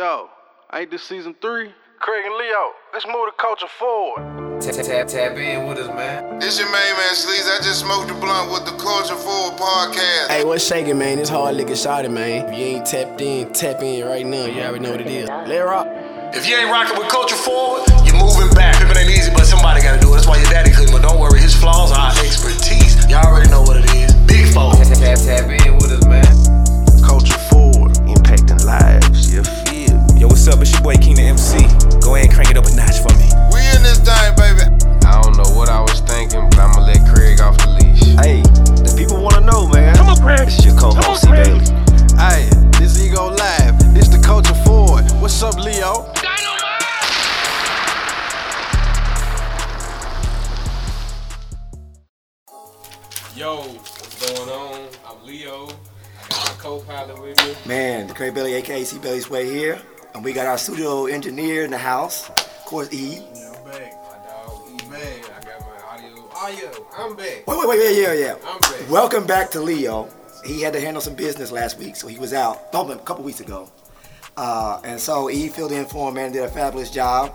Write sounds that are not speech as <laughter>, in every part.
Yo, ain't this season three? Craig and Leo, let's move the culture forward. Tap, tap, tap in with us, man. This your main man Sleaze. I just smoked a blunt with the Culture Forward podcast. Hey, what's shaking, man? It's hard looking shotty, man. If you ain't tapped in, tap in right now. You already know what it is. Let it rock. If you ain't rocking with Culture Forward, you're moving back. Pimpin' ain't easy, but somebody gotta do it. That's why your daddy clean. But don't worry, his flaws are our expertise. Y'all already know what it is. Big four. Tap, tap, tap in with us, man. What's up? It's your boy King the MC. Go ahead and crank it up a notch for me. We in this thing, baby. I don't know what I was thinking, but I'ma let Craig off the leash. Hey, the people wanna know, man. Come on, Craig. It's your co-host, C. Bailey. Hey, this is Ego Live. This the culture forward. What's up, Leo? Yo, what's going on? I'm Leo. I got my co-pilot with me. Man, the Craig Billy, aka C Billy's way here, and we got our studio engineer in the house, of course E. Yeah, I'm back. My dog E-Man. I got my audio. Audio. I'm back. Wait, wait, wait, yeah, yeah, yeah. I'm back. Welcome back to Leo. He had to handle some business last week, so he was out. Oh, a couple weeks ago, uh, and so E filled in for him and did a fabulous job.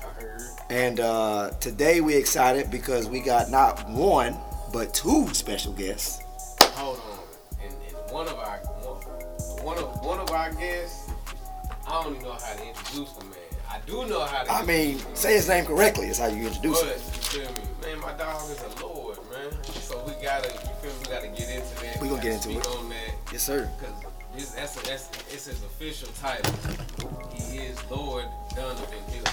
I heard. And uh, today we excited because we got not one but two special guests. Hold on. And, and one of our one, one of one of our guests, I don't even know how to introduce the man. I do know how to. I mean, say his name correctly is how you introduce But him. you feel me, man? My dog is a lord, man. So we gotta, you feel me? We gotta get into that. We gonna get gotta into speak it. on that. Yes, sir. Because this, that's, a, that's it's his official title. He is Lord Donovan Hilton.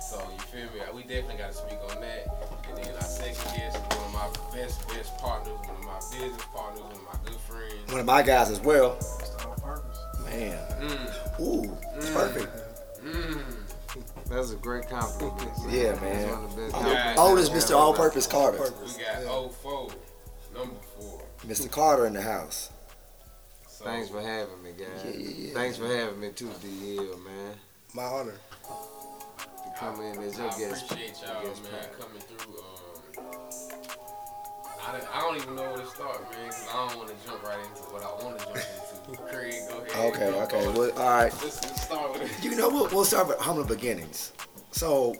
So you feel me? We definitely got to speak on that. And then our second guest is one of my best best partners, one of my business partners, one of my good friends. One of my guys as well. Mr. On Purpose. Man. Mm, Ooh, it's perfect. mm. That's a great compliment. Yeah, That's man. one of the best Yeah. compliments Oldest Mr. All Purpose Carter. We got old 04, number four. Mr. Carter in the house. So, Thanks for having me, guys. Yeah, yeah, yeah. Thanks for having me too, DL, man. My honor. To come in as your I guest. appreciate y'all, guest man, pilot. coming through. Um, I, don't- I don't even know where to start, man, because I don't want to jump right into what I want to jump into. Craig, go ahead. Okay, Go- okay. Well, all right. Let's, let's start with it. You know, we'll, we'll start with humble beginnings. So,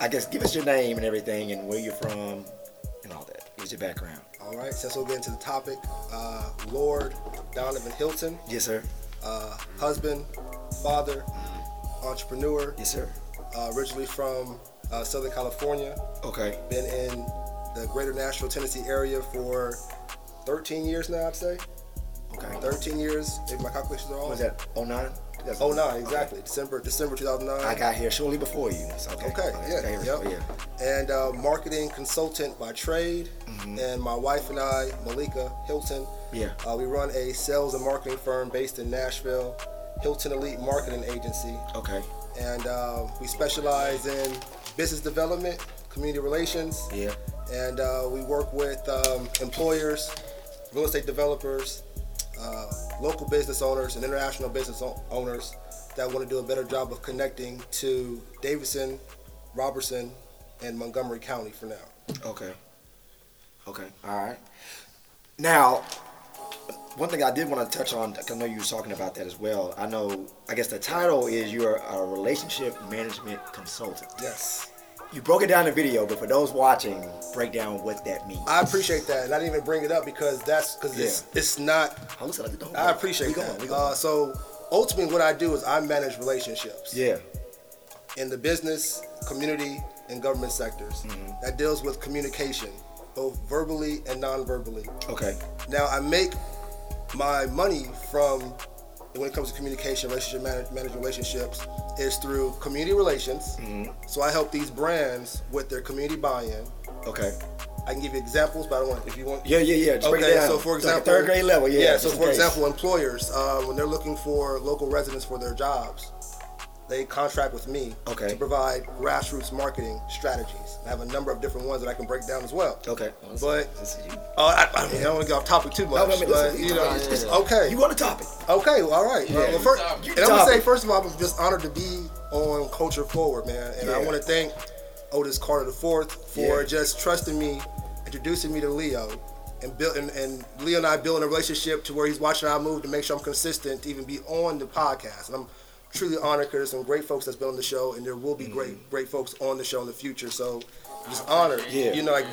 I guess give us your name and everything and where you're from and all that. What's your background? All right, since we'll get into the topic, uh, Lord Donovan Hilton, Yes, sir. uh, husband, father, entrepreneur, Yes, sir. uh, originally from uh, Southern California, Okay. been in the greater Nashville, Tennessee area for 13 years now, I'd say. Okay. 13 years, if my calculations are all. What was that? 09? Oh nine, exactly. December, December 2009. I got here shortly before you. That's okay. Okay, yeah, Okay, yep. yeah. and uh, marketing consultant by trade. Mm-hmm. And my wife and I, Malika Hilton, Yeah. uh, we run a sales and marketing firm based in Nashville, Hilton Elite Marketing Agency. Okay. And uh, we specialize in business development, community relations, Yeah. And uh, we work with um, employers, real estate developers, uh, local business owners, and international business owners that want to do a better job of connecting to Davidson, Robertson, and Montgomery County for now. Okay. Okay. All right. Now, one thing I did want to touch on, I know you were talking about that as well. I know, I guess the title is you're a relationship management consultant. Yes. You broke it down in the video, but for those watching, break down what that means. I appreciate that, and I didn't even bring it up because that's because it's, it's not. Hold on, hold on. I appreciate we that. Going, we Uh, so ultimately, what I do is I manage relationships. yeah. in the business, community, and government sectors. Mm-hmm. That deals with communication, both verbally and non-verbally. Okay. Now, I make my money from when it comes to communication, relationship manage, manage relationships, is through community relations. Mm-hmm. So I help these brands with their community buy-in. Okay. I can give you examples, but I don't want if you want. Yeah, yeah, yeah. Just Okay, so for Like example, third grade level. Yeah. Yeah, so for case. example, employers uh, when they're looking for local residents for their jobs, they contract with me Okay. to provide grassroots marketing strategies. I have a number of different ones that I can break down as well. Okay. But This uh, I, I mean, I don't want to get off topic too much. No, no, I mean, but, you know, talk- it's- okay, You want the topic? okay, well, all right. Yeah, Uh, well, first, topic. and I'm gonna say first of all, I'm just honored to be on Culture Forward, man, and I want to thank Otis Carter IV for Yeah. just trusting me, introducing me to Leo, and build and, and Leo and I building a relationship to where he's watching our move to make sure I'm consistent to even be on the podcast. And I'm truly honored because there's some great folks that's been on the show, and there will be great mm-hmm. great folks on the show in the future. So just honored. Yeah. You know, like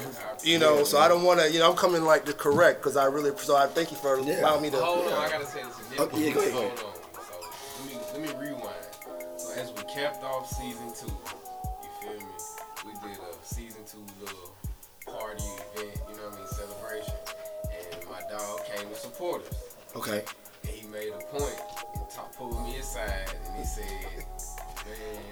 you know, so I don't want to. You know, I'm coming like the correct because I really. So I thank you for Yeah. allowing me to. Hold on, I gotta say this. Oh, yeah, go ahead, Hold on. So let me let me rewind. So as we capped off season two, you feel me? We did a season two little party event, you know what I mean, celebration. And my dog came to support us. Okay. And he made a point and top pulled me aside and he said, Man,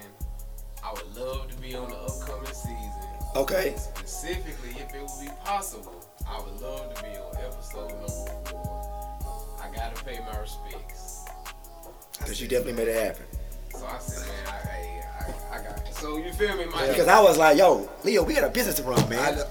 I would love to be on the upcoming season. Okay. And specifically, if it would be possible, I would love to be on episode number four. I gotta pay my respects. Because you definitely made it happen. So I said, man, I, I, I, I got it. So you feel me? My, Because I was like, yo, Leo, we got a business to run, I man. know.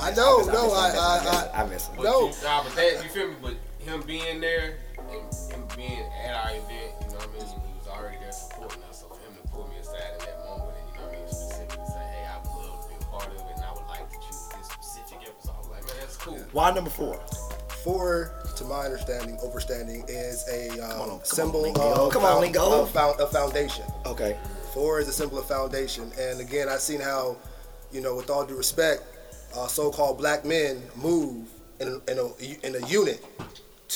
I know. No, I, I, I, I miss him. But No. You, nah, but that, you feel me? But him being there and him being at our event, you know what I mean? He was already there supporting us. So for him to pull me aside in that moment and, you know what I mean, specifically say, hey, I would love to be a part of it and I would like to choose this specific episode. I was like, man, that's cool. Why number four? Four, to my understanding, overstanding is a um, on, come on, symbol lingo. of, Come on, found- lingo. of found- of foundation. Okay. Four is a symbol of foundation. And again, I've seen how, you know, with all due respect, uh, so-called black men move in in, a, in a unit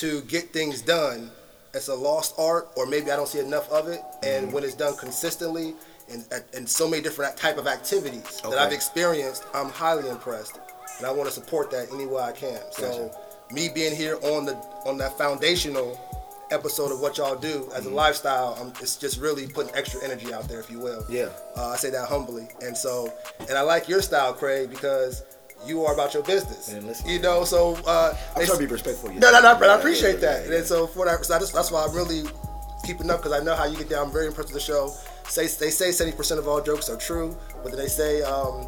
to get things done. It's a lost art, or maybe I don't see enough of it. And when it's done consistently and, and so many different type of activities Okay. that I've experienced, I'm highly impressed, and I want to support that any way I can. So, me being here on the on that foundational episode of what y'all do as a lifestyle, um, it's just really putting extra energy out there, if you will. Yeah. Uh, I say that humbly, and so, and I like your style, Craig, because you are about your business. Man, listen. you know, so uh, I'm trying to be respectful. no, no, no, but I appreciate yeah, that. yeah, And so for that, so I just, that's why I'm really keeping up because I know how you get down. I'm very impressed with the show. Say they say 70% of all jokes are true, but then they say um,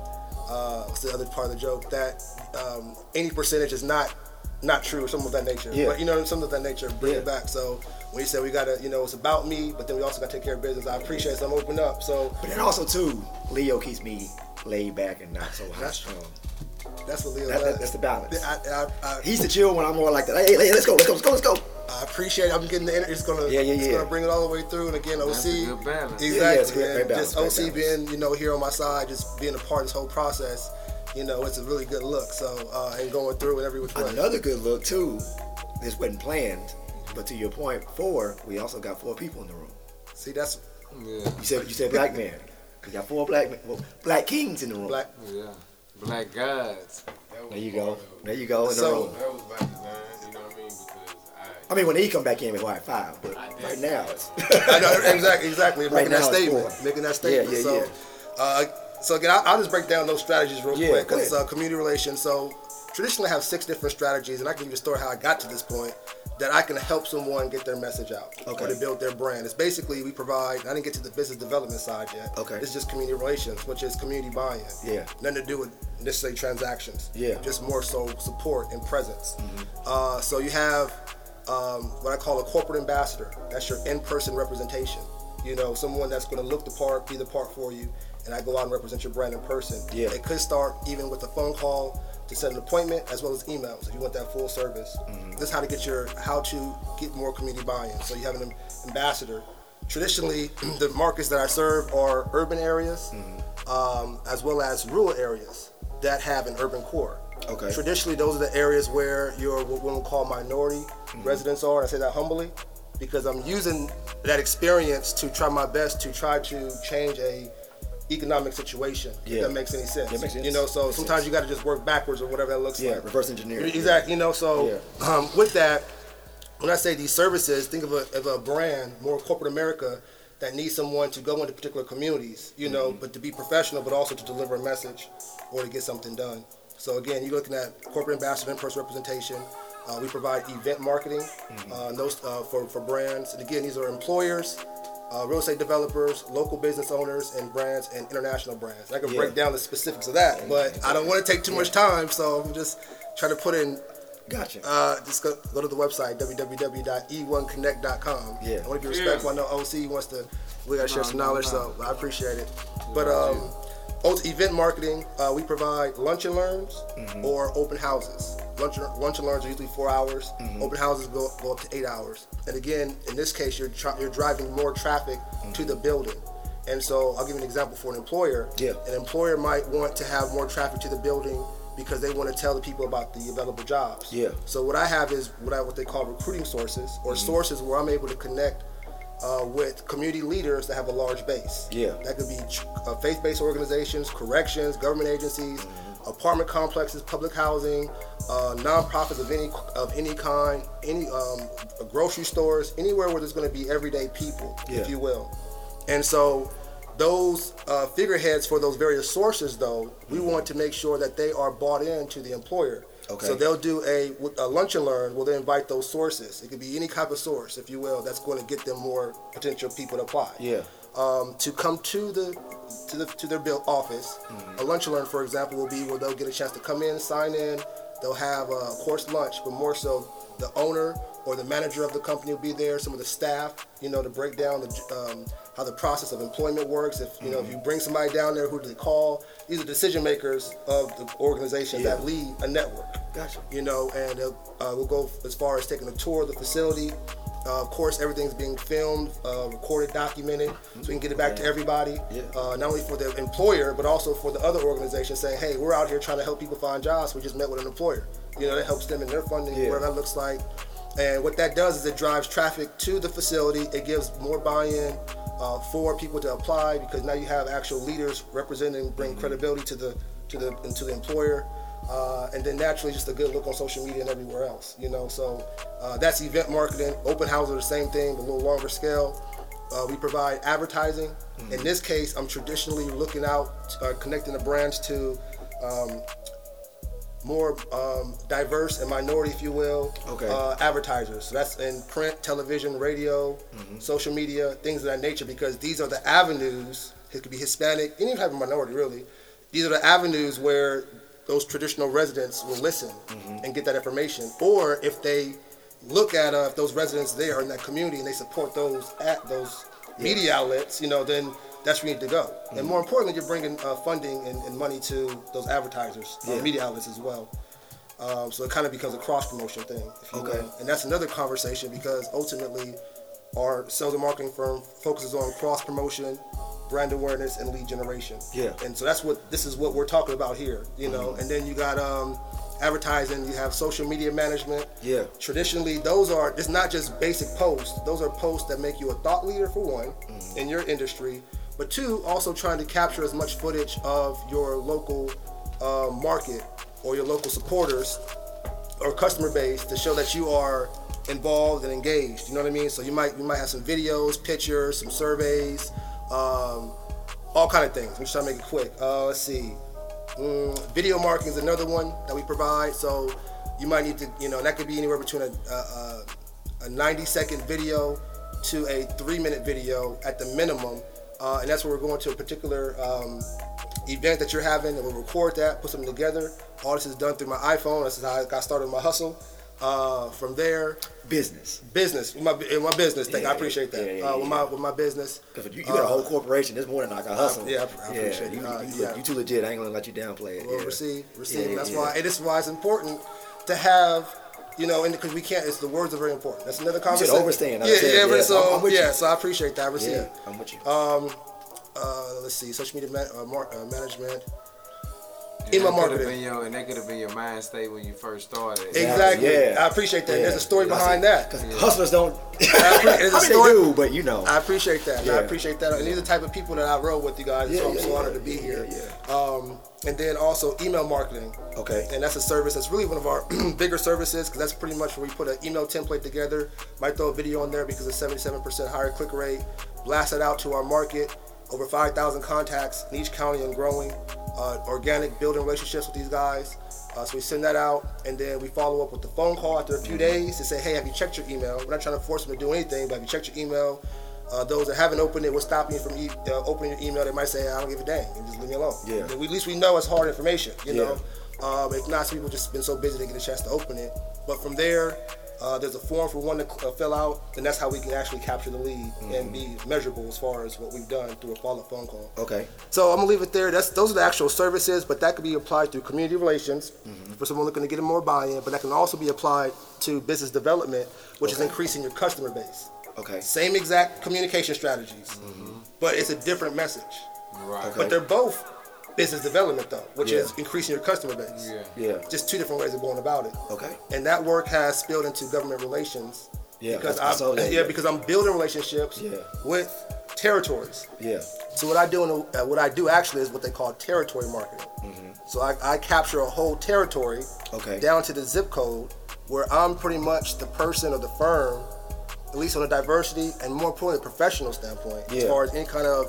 uh, what's the other part of the joke that um, any percentage is not not true or something of that nature. Yeah. But you know, something of that nature, bring Yeah. it back. So when you say we gotta, you know, it's about me, but then we also gotta take care of business. I appreciate it. So I'm open up. So But then also too, Leo keeps me laid back and not so high strung. That's what Leo That, that, that's the balance. I, I, I, He's the chill when I'm more like that. Hey, hey, let's go, let's go, let's go, let's go. I appreciate it. I'm getting the energy. It's gonna, Yeah, yeah, it's yeah. gonna bring it all the way through. And again, OC, That's a good balance. exactly. Yeah, yeah, it's a great- great balance, just great OC balance. being, you know, here on my side, just being a part of this whole process. You know, it's a really good look. So, uh, and going through it every which way. Another good look too. This wasn't planned, but to your point, four. We also got four people in the room. See, that's Yeah, You said you said black man. We got four black men, well, black kings in the room. black. yeah. Black gods. There you go. There you go in So- room. That was by design, you know what I mean? Because I, I mean, when he come back in, we're at five, but right now, it's, I know <laughs> exactly, exactly. Right making that statement, making that statement. Yeah, yeah, so, yeah. Uh, so again, I'll, I'll just break down those strategies real Yeah, quick because uh, community relations. So traditionally, I have six different strategies, and I can give you the story how I got to this point that I can help someone get their message out Okay. or to build their brand. It's basically we provide. I didn't get to the business development side yet. Okay. It's just community relations, which is community buy-in. Yeah. Nothing to do with necessarily transactions. Yeah. Mm-hmm. Just more so support and presence. Uh, so you have um, what I call a corporate ambassador. That's your in-person representation. You know, someone that's going to look the part, be the part for you, and I go out and represent your brand in person. Yeah. It could start even with a phone call to set an appointment, as well as emails if you want that full service. Mm-hmm. This is how to get your how to get more community buy-in. So you have an ambassador. Traditionally, <clears throat> the markets that I serve are urban areas, Mm-hmm. um, as well as rural areas that have an urban core. Okay. Traditionally, those are the areas where your what we'll call minority Mm-hmm. residents are. And I say that humbly because I'm using that experience to try my best to try to change a economic situation. Yeah. If that makes any sense. Yeah, makes sense. You know, so Makes sometimes sense. you got to just work backwards or whatever that looks yeah, like. reverse engineering. Exactly. You know, so Yeah. um, with that, when I say these services, think of a, of a brand, more corporate America, that needs someone to go into particular communities, you know, Mm-hmm. but to be professional, but also to deliver a message or to get something done. So again, you're looking at corporate ambassador, in-person representation. Uh, we provide event marketing Mm-hmm. uh, those uh, for for brands. And again, these are employers. Uh, real estate developers, local business owners, and brands, and international brands. I can Yeah. break down the specifics of that, but I don't want to take too much time, so I'm just trying to put in Gotcha. uh, just go, go to the website www.e1connect.com. Yeah. I want to be respectful. I know OC wants to. We gotta share some knowledge, so I appreciate it. But um, also event marketing, uh, we provide lunch and learns Mm-hmm. or open houses. Lunch, lunch and learns are usually four hours. Open houses go, go up to eight hours. And again, in this case, you're tra- you're driving more traffic to the building. And so I'll give you an example for an employer. Yeah. An employer might want to have more traffic to the building because they want to tell the people about the available jobs. Yeah. So what I have is what I what they call recruiting sources or Mm-hmm. sources where I'm able to connect uh, with community leaders that have a large base. Yeah. That could be uh, faith-based organizations, corrections, government agencies, Mm-hmm. Apartment complexes, public housing, uh, nonprofits of any of any kind, any um, grocery stores, anywhere where there's going to be everyday people, Yeah. if you will. And so those uh, figureheads for those various sources, though, we want to make sure that they are bought into the employer. Okay. So they'll do a, a lunch and learn. Will they invite those sources? It could be any type of source, if you will, that's going to get them more potential people to apply. Yeah. Um, to come to the to the to their bill office. A lunch and learn, for example, will be where they'll get a chance to come in, sign in. They'll have a course lunch, but more so the owner or the manager of the company will be there. Some of the staff, you know, to break down the, um, how the process of employment works. If you know, if you bring somebody down there, who do they call? These are decision makers of the organization Yeah. that lead a network. Gotcha. You know, and uh, we'll go as far as taking a tour of the facility. Uh, of course, everything's being filmed, uh, recorded, documented, so we can get it back to everybody. Yeah. Uh, not only for the employer, but also for the other organization saying, hey, we're out here trying to help people find jobs. We just met with an employer. You know, that helps them in their funding, Yeah. whatever that looks like. And what that does is it drives traffic to the facility. It gives more buy-in uh, for people to apply because now you have actual leaders representing, bring credibility to the to the to the employer. Uh, and then naturally, just a good look on social media and everywhere else, you know. So uh, that's event marketing. Open houses are the same thing, but a little longer scale. Uh, we provide advertising. In this case, I'm traditionally looking out, uh, connecting the brands to um, more um, diverse and minority, if you will, Okay. uh, advertisers. So that's in print, television, radio, social media, things of that nature, because these are the avenues. It could be Hispanic, any type of minority, really. These are the avenues where those traditional residents will listen and get that information. Or if they look at uh, if those residents there in that community and they support those at those media outlets, you know, then that's where you need to go. And more importantly, you're bringing uh, funding and, and money to those advertisers, uh, media outlets as well. Um, so it kind of becomes a cross promotion thing, if you Okay. And that's another conversation because ultimately, our sales and marketing firm focuses on cross promotion, brand awareness, and lead generation. Yeah. Mm-hmm. And so that's what this is what we're talking about here, you know. And then you got um, advertising, you have social media management. Yeah. Traditionally, those are it's not just basic posts. Those are posts that make you a thought leader for one Mm-hmm. in your industry, but two, also trying to capture as much footage of your local uh, market or your local supporters or customer base to show that you are involved and engaged. You know what I mean? So you might you might have some videos, pictures, some surveys, um, all kind of things. I'm just trying to make it quick. Uh, let's see. Mm, video marketing is another one that we provide. So you might need to, you know, that could be anywhere between a, a, a, a 90 second video to a three minute video at the minimum. Uh, and that's where we're going to a particular um, event that you're having, and we'll record that, put something together. All this is done through my iPhone. This is how I got started with my hustle. Uh, from there, Business. business, my in my business thing. Yeah, I appreciate that. yeah, yeah, uh, with my with my business. Because you, you got a whole Uh, corporation. It's more than like a hustle. yeah, I- I appreciate you, it. Uh, you, yeah. you too legit. I ain't gonna let you downplay it. Well, receive, receive. That's why it is why it's important to have, you know, and because we can't. It's the words are very important. That's another conversation. overstand, I Yeah, yeah, yeah, but so I'm- I'm yeah, so I appreciate that. I receive. I'm with you. Um, uh, let's see, social media ma- uh, mar- uh, management. And In my that could've marketing. Been your, and that could have been your mind state when you first started. Exactly. Yeah. I appreciate that. Yeah. There's a story Yeah. behind that. Because hustlers don't. I appre- <laughs> there's a I mean, story- they do, but you know. I appreciate that. and I appreciate that. And these are the type of people that I roll with you guys. Yeah, so I'm yeah, so yeah. honored to be here. Yeah, Um, and then also email marketing. Okay. And that's a service that's really one of our <clears throat> bigger services because that's pretty much where we put an email template together. Might throw a video on there because it's 77% higher click rate. Blast it out to our market. Over 5,000 contacts in each county and growing. Uh, organic building relationships with these guys. Uh, so we send that out and then we follow up with the phone call after a few days to say, hey, have you checked your email? We're not trying to force them to do anything, but have you checked your email? Uh, those that haven't opened it, what's stopping you from e- uh, opening your email? They might say, I don't give a dang, and just leave me alone. Yeah. But we- at least we know it's hard information, you Yeah. know. Um, if not, some people just been so busy they get a chance to open it. But from there, Uh, there's a form for one to uh, fill out, and that's how we can actually capture the lead and be measurable as far as what we've done through a follow-up phone call. Okay. So I'm gonna leave it there. That's those are the actual services, but that could be applied through community relations Mm-hmm. for someone looking to get more buy-in. But that can also be applied to business development, which is increasing your customer base. Okay. Same exact communication strategies, but it's a different message. Right. Okay. But they're both business development though, which Yeah. is increasing your customer base. Yeah. Yeah. Just two different ways of going about it. Okay. And that work has spilled into government relations. Yeah, Because I- I I'm, saw that, yeah, yeah. because I'm building relationships Yeah. with territories. Yeah. So what I do, in the, uh, what I do actually is what they call territory marketing. Mm-hmm. So I, I capture a whole territory. Okay. down to the zip code, where I'm pretty much the person or the firm, at least on a diversity and more importantly, professional standpoint, as far as any kind of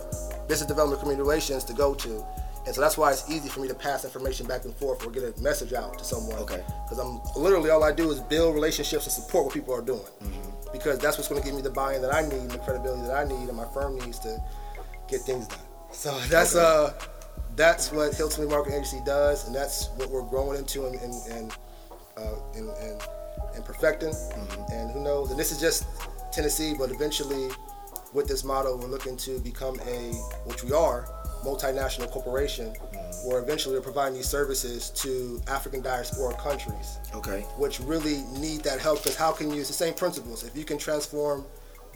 business development community relations to go to. And so that's why it's easy for me to pass information back and forth or get a message out to someone. Okay. Because I'm literally all I do is build relationships and support what people are doing. Mm-hmm. Because that's what's going to give me the buy-in that I need, and the credibility that I need, and my firm needs to get things done. So <laughs> that's uh that's what Hilton Marketing Agency does, and that's what we're growing into and and and uh, and, and, and perfecting. And who knows? And this is just Tennessee, but eventually, with this model, we're looking to become a, which we are, multinational corporation, where eventually we're providing these services to African diaspora countries. Okay. which really need that help because how can you it's the same principles. If you can transform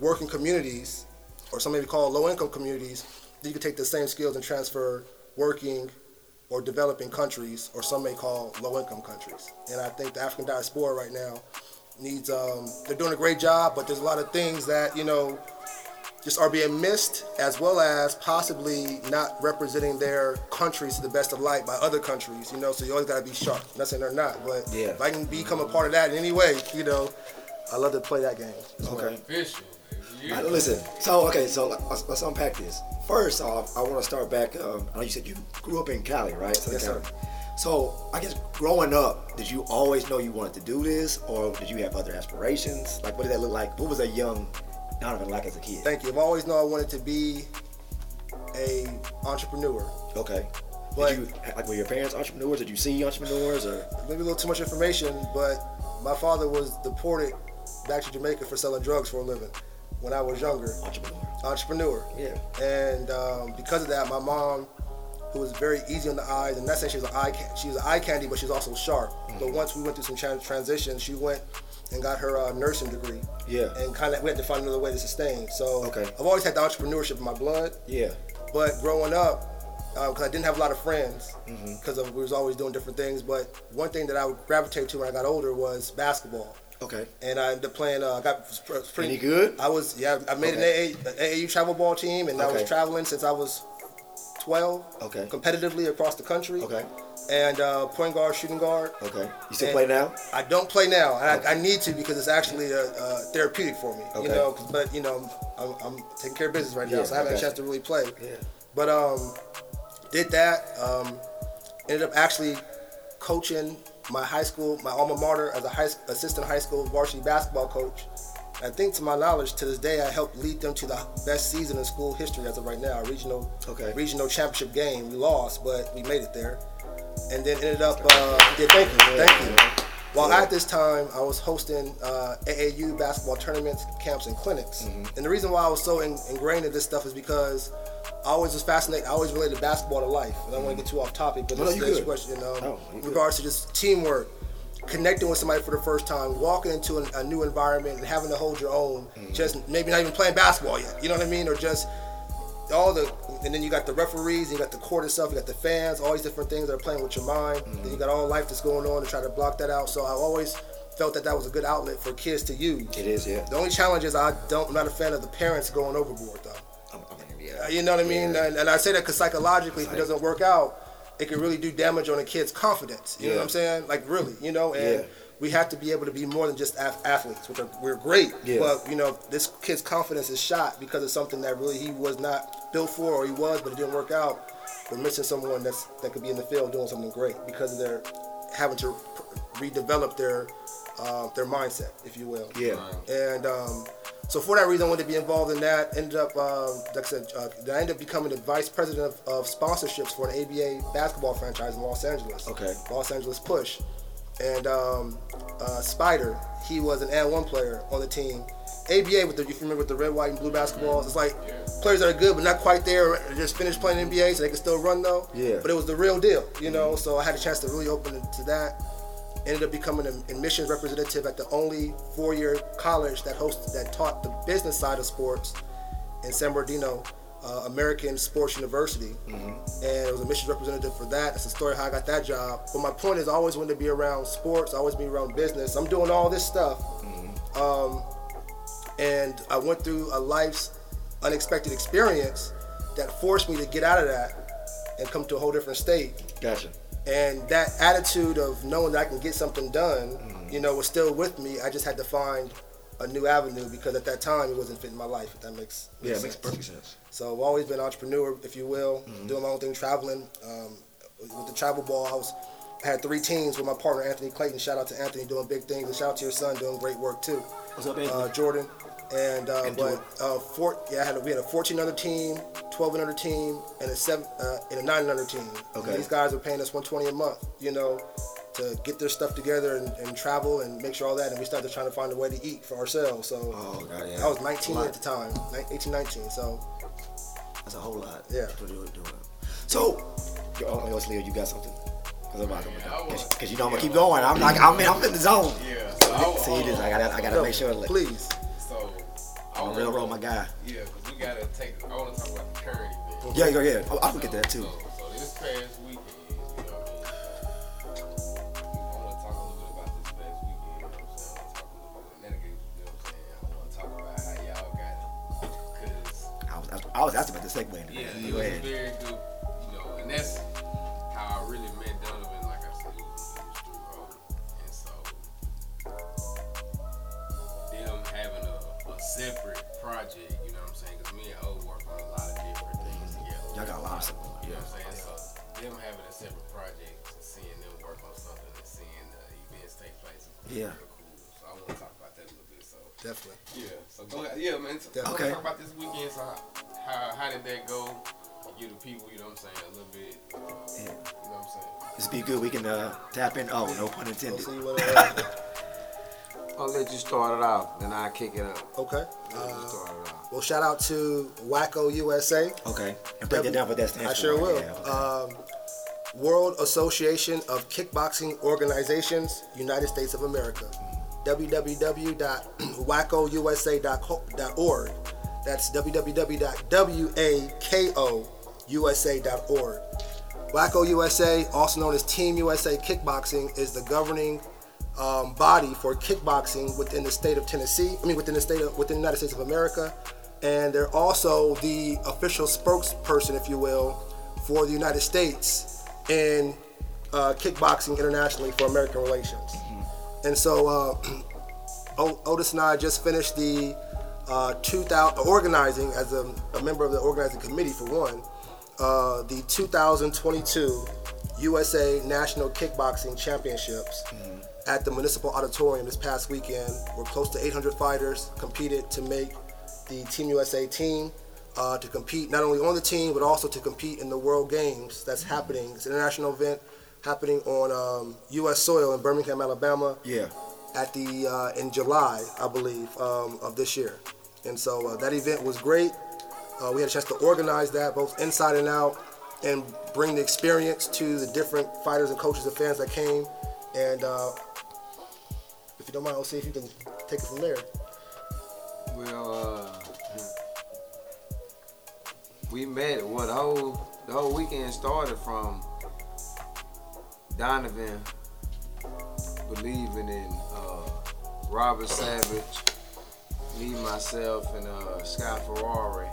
working communities or some maybe call low income communities then you can take the same skills and transfer working or developing countries or some may call low income countries. And i think the african diaspora right now needs um, they're doing a great job but there's a lot of things that you know just are being missed as well as possibly not representing their countries to the best of light by other countries you know so you always got to be sharp not saying they're not but Yeah. if i can become a part of that in any way you know i love to play that game. Okay. Official. baby. Listen. So okay, so let's, let's unpack this. First off, I want to start back. Um, I know you said you grew up in Cali, right? Southern Yes, sir. So I guess growing up, did you always know you wanted to do this, or did you have other aspirations? Like, what did that look like? What was a young Donovan like as a kid? thank you i've always known i wanted to be a entrepreneur Okay. But- did you like were your parents entrepreneurs? Did you see entrepreneurs or? maybe a little too much information, but my father was deported back to Jamaica for selling drugs for a living when I was younger. Entrepreneur. Entrepreneur. Yeah. And um, because of that, my mom, who was very easy on the eyes, and not saying she was an eye she was an eye candy, but she was also sharp. But once we went through some tran- transitions, she went and got her uh, nursing degree. Yeah. And kind of we had to find another way to sustain. So Okay. I've always had the entrepreneurship in my blood. Yeah. But growing up, because I didn't have a lot of friends, Mm-hmm. because we was always doing different things. But one thing that I would gravitate to when I got older was basketball, Okay. and I ended up playing. Uh, I got pretty Any good? I was yeah. I made Okay. an, AA, an AAU travel ball team, and I was traveling since I was 12. Okay. Competitively across the country. Okay. And uh, point guard, shooting guard. Okay. You still And play now? I don't play now. I, I need to because it's actually uh, uh, therapeutic for me. Okay. You know, but you know, I'm, I'm taking care of business right now, Yeah, so I haven't had a chance to really play. Yeah. But um, did that. Um, ended up actually coaching my high school, my alma mater, as a high, assistant high school varsity basketball coach. I think, to my knowledge, to this day, I helped lead them to the best season in school history as of right now. A regional, Okay. regional championship game. We lost, but we made it there, and then ended up. Uh, yeah, thank you, thank you. While at this time, I was hosting uh, AAU basketball tournaments, camps, and clinics. Mm-hmm. And the reason why I was so in, ingrained in this stuff is because I always was fascinated. I always related basketball to life. And I don't want to get too off topic, but No, this question, um, Oh, you in regards to just teamwork, connecting with somebody for the first time, walking into an, a new environment, and having to hold your own. Mm-hmm. Just maybe not even playing basketball yet. You know what I mean? Or just all the and then you got the referees, you got the court itself, you got the fans, all these different things that are playing with your mind. Mm-hmm. Then you got all life that's going on to try to block that out. So I always felt that that was a good outlet for kids to use. It is, yeah. The only challenge is I don't I'm not a fan of the parents going overboard though. I'm, mean, Uh, yeah. You know what I mean? And, and I say that because psychologically, if it doesn't work out, it can really do damage on a kid's confidence. You know what I'm saying? Like really, you know. And Yeah. we have to be able to be more than just ath- athletes, which are we're great. Yeah. But you know, this kid's confidence is shot because of something that really he was not built for, or he was, but it didn't work out. We're missing someone that's that could be in the field doing something great because of their having to redevelop their uh, their mindset, if you will. Yeah. And um, so for that reason, I wanted to be involved in that. Ended up, um, like I said, uh, I ended up becoming the vice president of, of sponsorships for an ABA basketball franchise in Los Angeles. Okay. Los Angeles Push. and um, uh, Spider, he was an and one player on the team. ABA with the you remember with the red, white, and blue basketballs, it's like players that are good but not quite there, or just finished playing NBA, so they can still run though. Yeah. But it was the real deal, you know. So I had a chance to really open it to that. Ended up becoming an admissions representative at the only four-year college that hosted that taught the business side of sports in San Bernardino, uh, American Sports University, and I was a admissions representative for that. That's the story how I got that job. But my point is, I always wanted to be around sports. I always be around business. I'm doing all this stuff, um, and I went through a life's unexpected experience that forced me to get out of that and come to a whole different state. Gotcha. And that attitude of knowing that I can get something done, Mm-hmm. you know, was still with me. I just had to find a new avenue because at that time it wasn't fitting my life. If that makes, Yeah, makes it makes perfect sense. So I've always been an entrepreneur, if you will, Mm-hmm. doing my own thing, traveling. Um, with the travel ball, I was I had three teams with my partner Anthony Clayton. Shout out to Anthony doing big things, and shout out to your son doing great work too. What's up, Anthony? Uh, Jordan. And, uh, And but uh, four, yeah, I had a, we had a 14 under team, 12 under team, and a seven uh, and a nine under team. Okay. And these guys were paying us 120 a month, you know, to get their stuff together and, and travel and make sure all that. And we started trying to find a way to eat for ourselves. So Oh, God, yeah. I was 19 at the time, ni- 18, 19. So That's a whole lot. Yeah. To do it, do it. So, yo, oh, yo, Leo, you got something? Cause I'm not gonna, was- cause, 'cause you know I'm gonna keep going. I'm like, I'm in, I'm in the zone. Yeah. So I, See, it is. I gotta, I gotta Yo, make sure. Like, please. So I I'm real roll my guy. Yeah, because we gotta take. I want to talk about the current event. Yeah, yeah, yeah. I'll, I'll look at that too. So, so this past weekend, you know what I mean? I want to talk a little bit about this past weekend. You know what I'm saying? I want to talk a little bit of renegades. You know what I'm saying? I want to talk about how y'all got it. Because I was, I was asking about the segue. yeah, that. it was very good, you know, and that's how I really met Donovan. Separate project, you know what I'm saying? Because me and O work on a lot of different things together. Y'all got a lot of stuff. You know what I'm saying? So them having a separate project, seeing them work on something and seeing the events take place, is Yeah. cool. So I want to talk about that a little bit. So Definitely. yeah, so go ahead. Yeah, man. So, Okay. Talk about this weekend. So how, how how did that go? Give the people, you know what I'm saying, a little bit. Uh, Yeah. You know what I'm saying? This be good. We can uh, tap in. Oh, no pun We'll intended. <laughs> see what, I'll let you start it off, then I'll kick it up. okay. Uh, start it off. well, shout out to WAKO USA. Okay. And break it down for that stands I for. sure will. Yeah, okay. Um, World Association of Kickboxing Organizations, United States of America. www.wakousa.org. That's www.wakousa.org. WAKO USA, also known as Team USA Kickboxing, is the governing um, body for kickboxing within the state of Tennessee. I mean, within the state of within the United States of America, and they're also the official spokesperson, if you will, for the United States in uh, kickboxing internationally for American relations. And so, uh, <clears throat> Otis and I just finished the uh, 2000 organizing as a, a member of the organizing committee for one, uh, the 2022 USA National Kickboxing Championships at the Municipal Auditorium this past weekend, where close to 800 fighters competed to make the Team USA team. Uh, to compete not only on the team but also to compete in the World Games that's happening. It's an international event happening on um, U.S. soil in Birmingham, Alabama yeah. at the uh, in July, I believe, um, of this year. And so uh, that event was great. Uh, we had a chance to organize that both inside and out, and bring the experience to the different fighters and coaches and fans that came. And uh, you don't mind, I'll see if you can take it from there. Well, uh, we met. Well, the whole the whole weekend started from Donovan believing in uh, Robert Savage, me, myself, and uh, Scott Ferrari,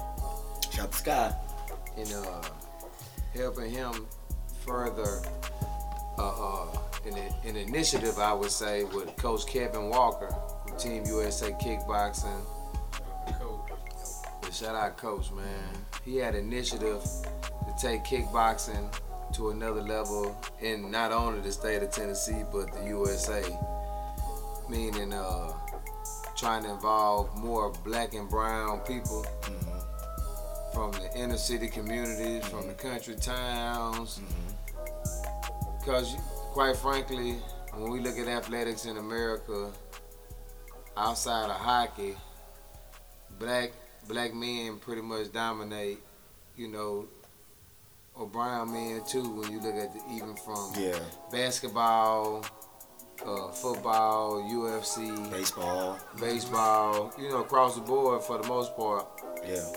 Shout to Sky. and uh, helping him further uh, uh, an, an initiative, I would say, with Coach Kevin Walker from Team USA Kickboxing. Coach. Shout out Coach, man. He had initiative to take kickboxing to another level in not only the state of Tennessee but the USA. Meaning, uh, trying to involve more black and brown people mm-hmm. from the inner city communities, from mm-hmm. the country towns. Mm-hmm. Because, quite frankly, when we look at athletics in America, outside of hockey, black black men pretty much dominate. You know, or brown men too. When you look at the, even from Yeah. basketball, uh, football, UFC, Baseball. baseball, you know, across the board for the most part. Yeah.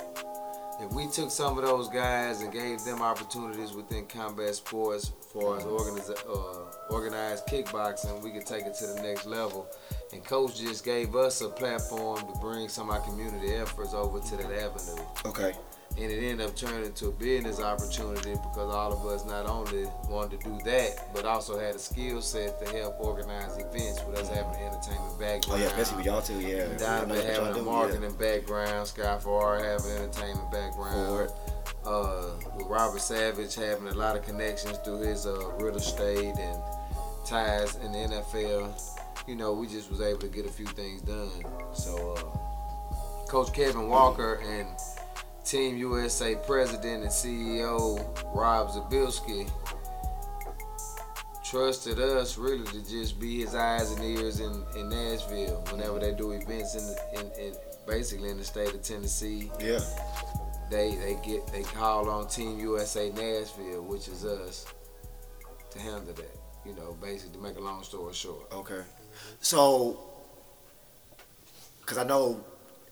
If we took some of those guys and gave them opportunities within combat sports, for as uh, organized kickboxing, we could take it to the next level. And coach just gave us a platform to bring some of our community efforts over to that avenue. Okay. And it ended up turning into a business opportunity because all of us not only wanted to do that, but also had a skill set to help organize events with us having an entertainment Oh background. yeah, especially with y'all too. Yeah. Diamond having do, a yeah. marketing background, Sky having an entertainment background. Uh, with Robert Savage having a lot of connections through his uh, real estate and ties in the NFL. You know, we just was able to get a few things done. So, uh, Coach Kevin Walker and Team USA President and CEO Rob Zabilski trusted us really to just be his eyes and ears in, in Nashville whenever they do events in, in, in basically in the state of Tennessee. Yeah. They they get they call on Team USA Nashville, which is us, to handle that. You know, basically to make a long story short. Okay. So, because I know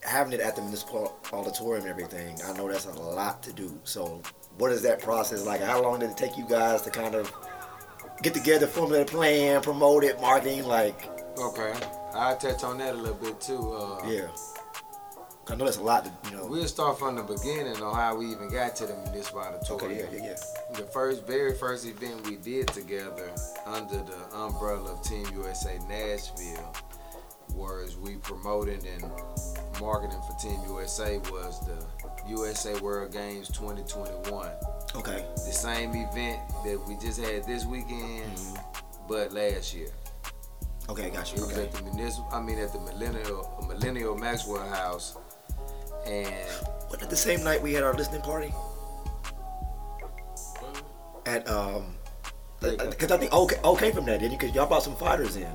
having it at the municipal auditorium and everything, I know that's a lot to do. So, what is that process like? How long did it take you guys to kind of get together, formulate a plan, promote it, marketing? Like, Okay, I'll touch on that a little bit too. Uh, yeah. I know that's a lot to, you know. We'll start from the beginning on how we even got to the municipal auditorium. Okay, yeah, yeah, yeah. The first, very first event we did together under the umbrella of Team USA Nashville was we promoted and marketing for Team USA was the USA World Games 2021. Okay. The same event that we just had this weekend, but last year. Okay, got It you. was at the municipal, I mean at the Millennium Millennium Maxwell House, and Wasn't it the same night we had our listening party? At, um, because I think okay, okay from that, didn't you? Because y'all brought some fighters in.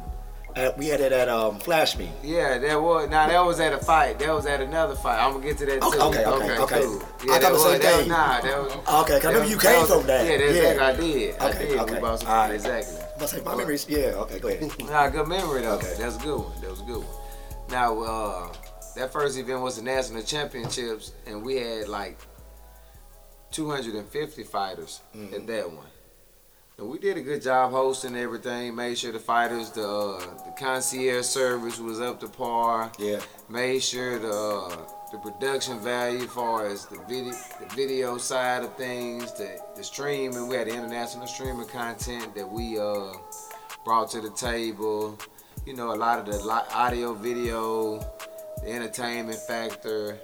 At, we had it at um, Flash Me. Yeah, that was now that was at a fight. That was at another fight. I'm gonna get to that too. Okay, okay, okay, okay. cool. I Yeah, thought that was, that was nah, that was Okay, 'cause I remember was- you came was- from that. Yeah, that's Yeah. exactly I did. I Okay, did. okay. We brought some, right. exactly. I say my memories. Yeah. Okay, go ahead. <laughs> Nah, good memory though. Okay. That's a good one. That was a good one. Now, uh, that first event was the national championships, and we had like 250 fighters Mm-hmm. at that one. We did a good job hosting everything. Made sure the fighters, the uh, the concierge service was up to par. Yeah. Made sure the uh, the production value, as far as the video, the video side of things, the the streaming. We had international streaming content that we uh, brought to the table. You know, a lot of the audio, video, the entertainment factor,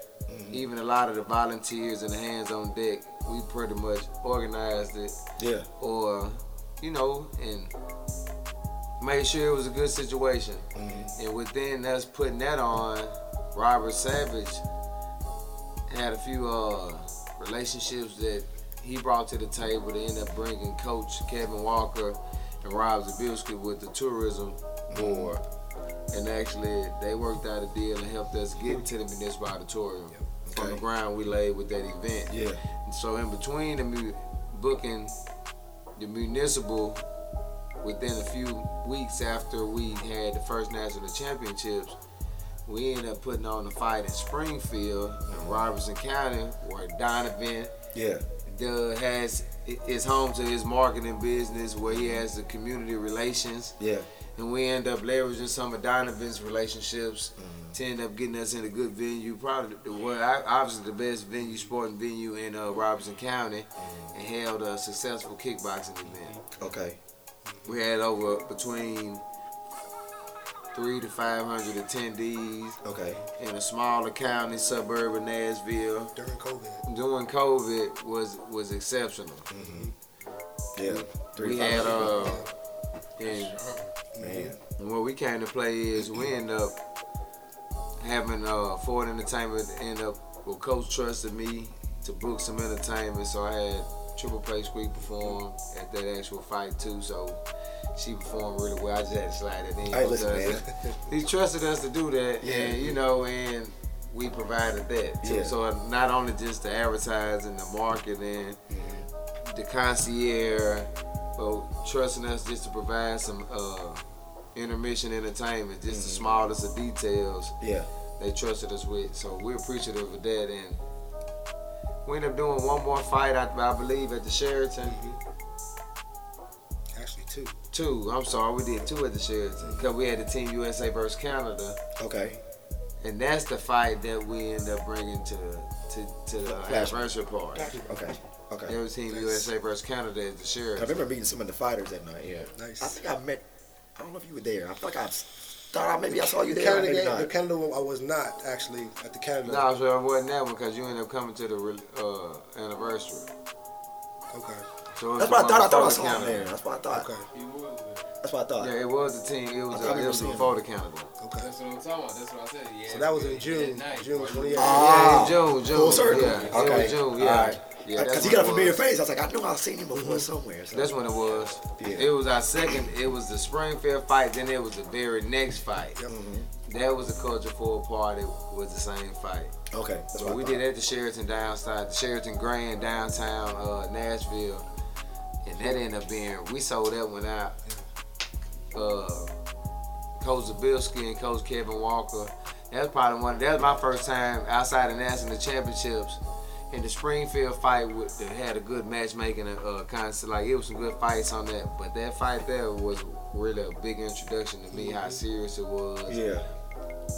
even a lot of the volunteers and the hands on deck. We pretty much organized it Yeah. or you know, and made sure it was a good situation. And within us putting that on, Robert Savage had a few uh, relationships that he brought to the table to end up bringing Coach Kevin Walker and Rob Zabilski with the tourism board. And actually, they worked out a deal and helped us get to the municipal auditorium. From the ground we laid with that event. Yeah. And so in between the booking the municipal within a few weeks after we had the first national championships, we ended up putting on a fight in Springfield in Robertson County where Donovan Yeah. Doug has is home to his marketing business where he has the community relations. Yeah. And we end up leveraging some of Donovan's relationships to end up getting us in a good venue. Probably the well, obviously the best venue, sporting venue in uh, Robertson County, and held a successful kickboxing event. Okay. We had over between three to five hundred attendees Okay. in a smaller county, suburb of Nashville. During COVID. During COVID was was exceptional. Mm-hmm. Yeah. We had uh, and Man. And what we came to play is we end up having uh, Ford Entertainment end up, well, Coach trusted me to book some entertainment, so I had Triple Play Squeak perform at that actual fight too. So she performed really well. I just had to slide it in. Hey, listen, man. <laughs> He trusted us to do that, Yeah. and you know, and we provided that. too. Yeah. So not only just the advertising, the marketing, the concierge, but trusting us just to provide some uh, intermission entertainment, just the smallest of details Mm-hmm. Yeah. they trusted us with. So we're appreciative of that. And we ended up doing one more fight, I, I believe, at the Sheraton. Actually, two. Two. I'm sorry, we did two at the Sheraton because we had the Team USA versus Canada, Okay. and that's the fight that we end up bringing to to, to the Flash. anniversary party. Okay. Okay. It was Team USA versus Canada at the I remember meeting some of the fighters that night. Yeah. Nice. I think I met. I don't know if you were there. I feel like I thought I, maybe I saw you The there. Canada game, the Canada one, I was not actually at the Canada. No, so it wasn't that one because you ended up coming to the uh, anniversary. Okay. So That's what I thought. I thought I saw the him there. That's what I thought. Okay. He was there. That's what I thought. Yeah, it was the team. It was I uh, thought we it was seeing before the Canada. Okay. That's what I'm talking about. That's what I said. Yeah. So that was in June, That June boy. 28th. Ah, yeah, in June, June. Full circle. Yeah, it okay. was June. Yeah, All right. Yeah. Because he got a familiar face. I was like, I knew I've seen him before somewhere. So. That's when it was. Yeah. It was our second. It was the Springfield fight. Then it was the very next fight. Yep. That was the culture for party. Was the same fight. Okay. That's So we did that at the Sheraton downside, the Sheraton Grand downtown uh, Nashville, and that ended up being we sold that one out. Uh, Coach Zabilski and Coach Kevin Walker. That was probably one. That was my first time outside of national championships. In the Springfield fight, with, had a good matchmaking uh, concept. Like it was some good fights on that, but that fight there was really a big introduction to me. How serious it was. Yeah.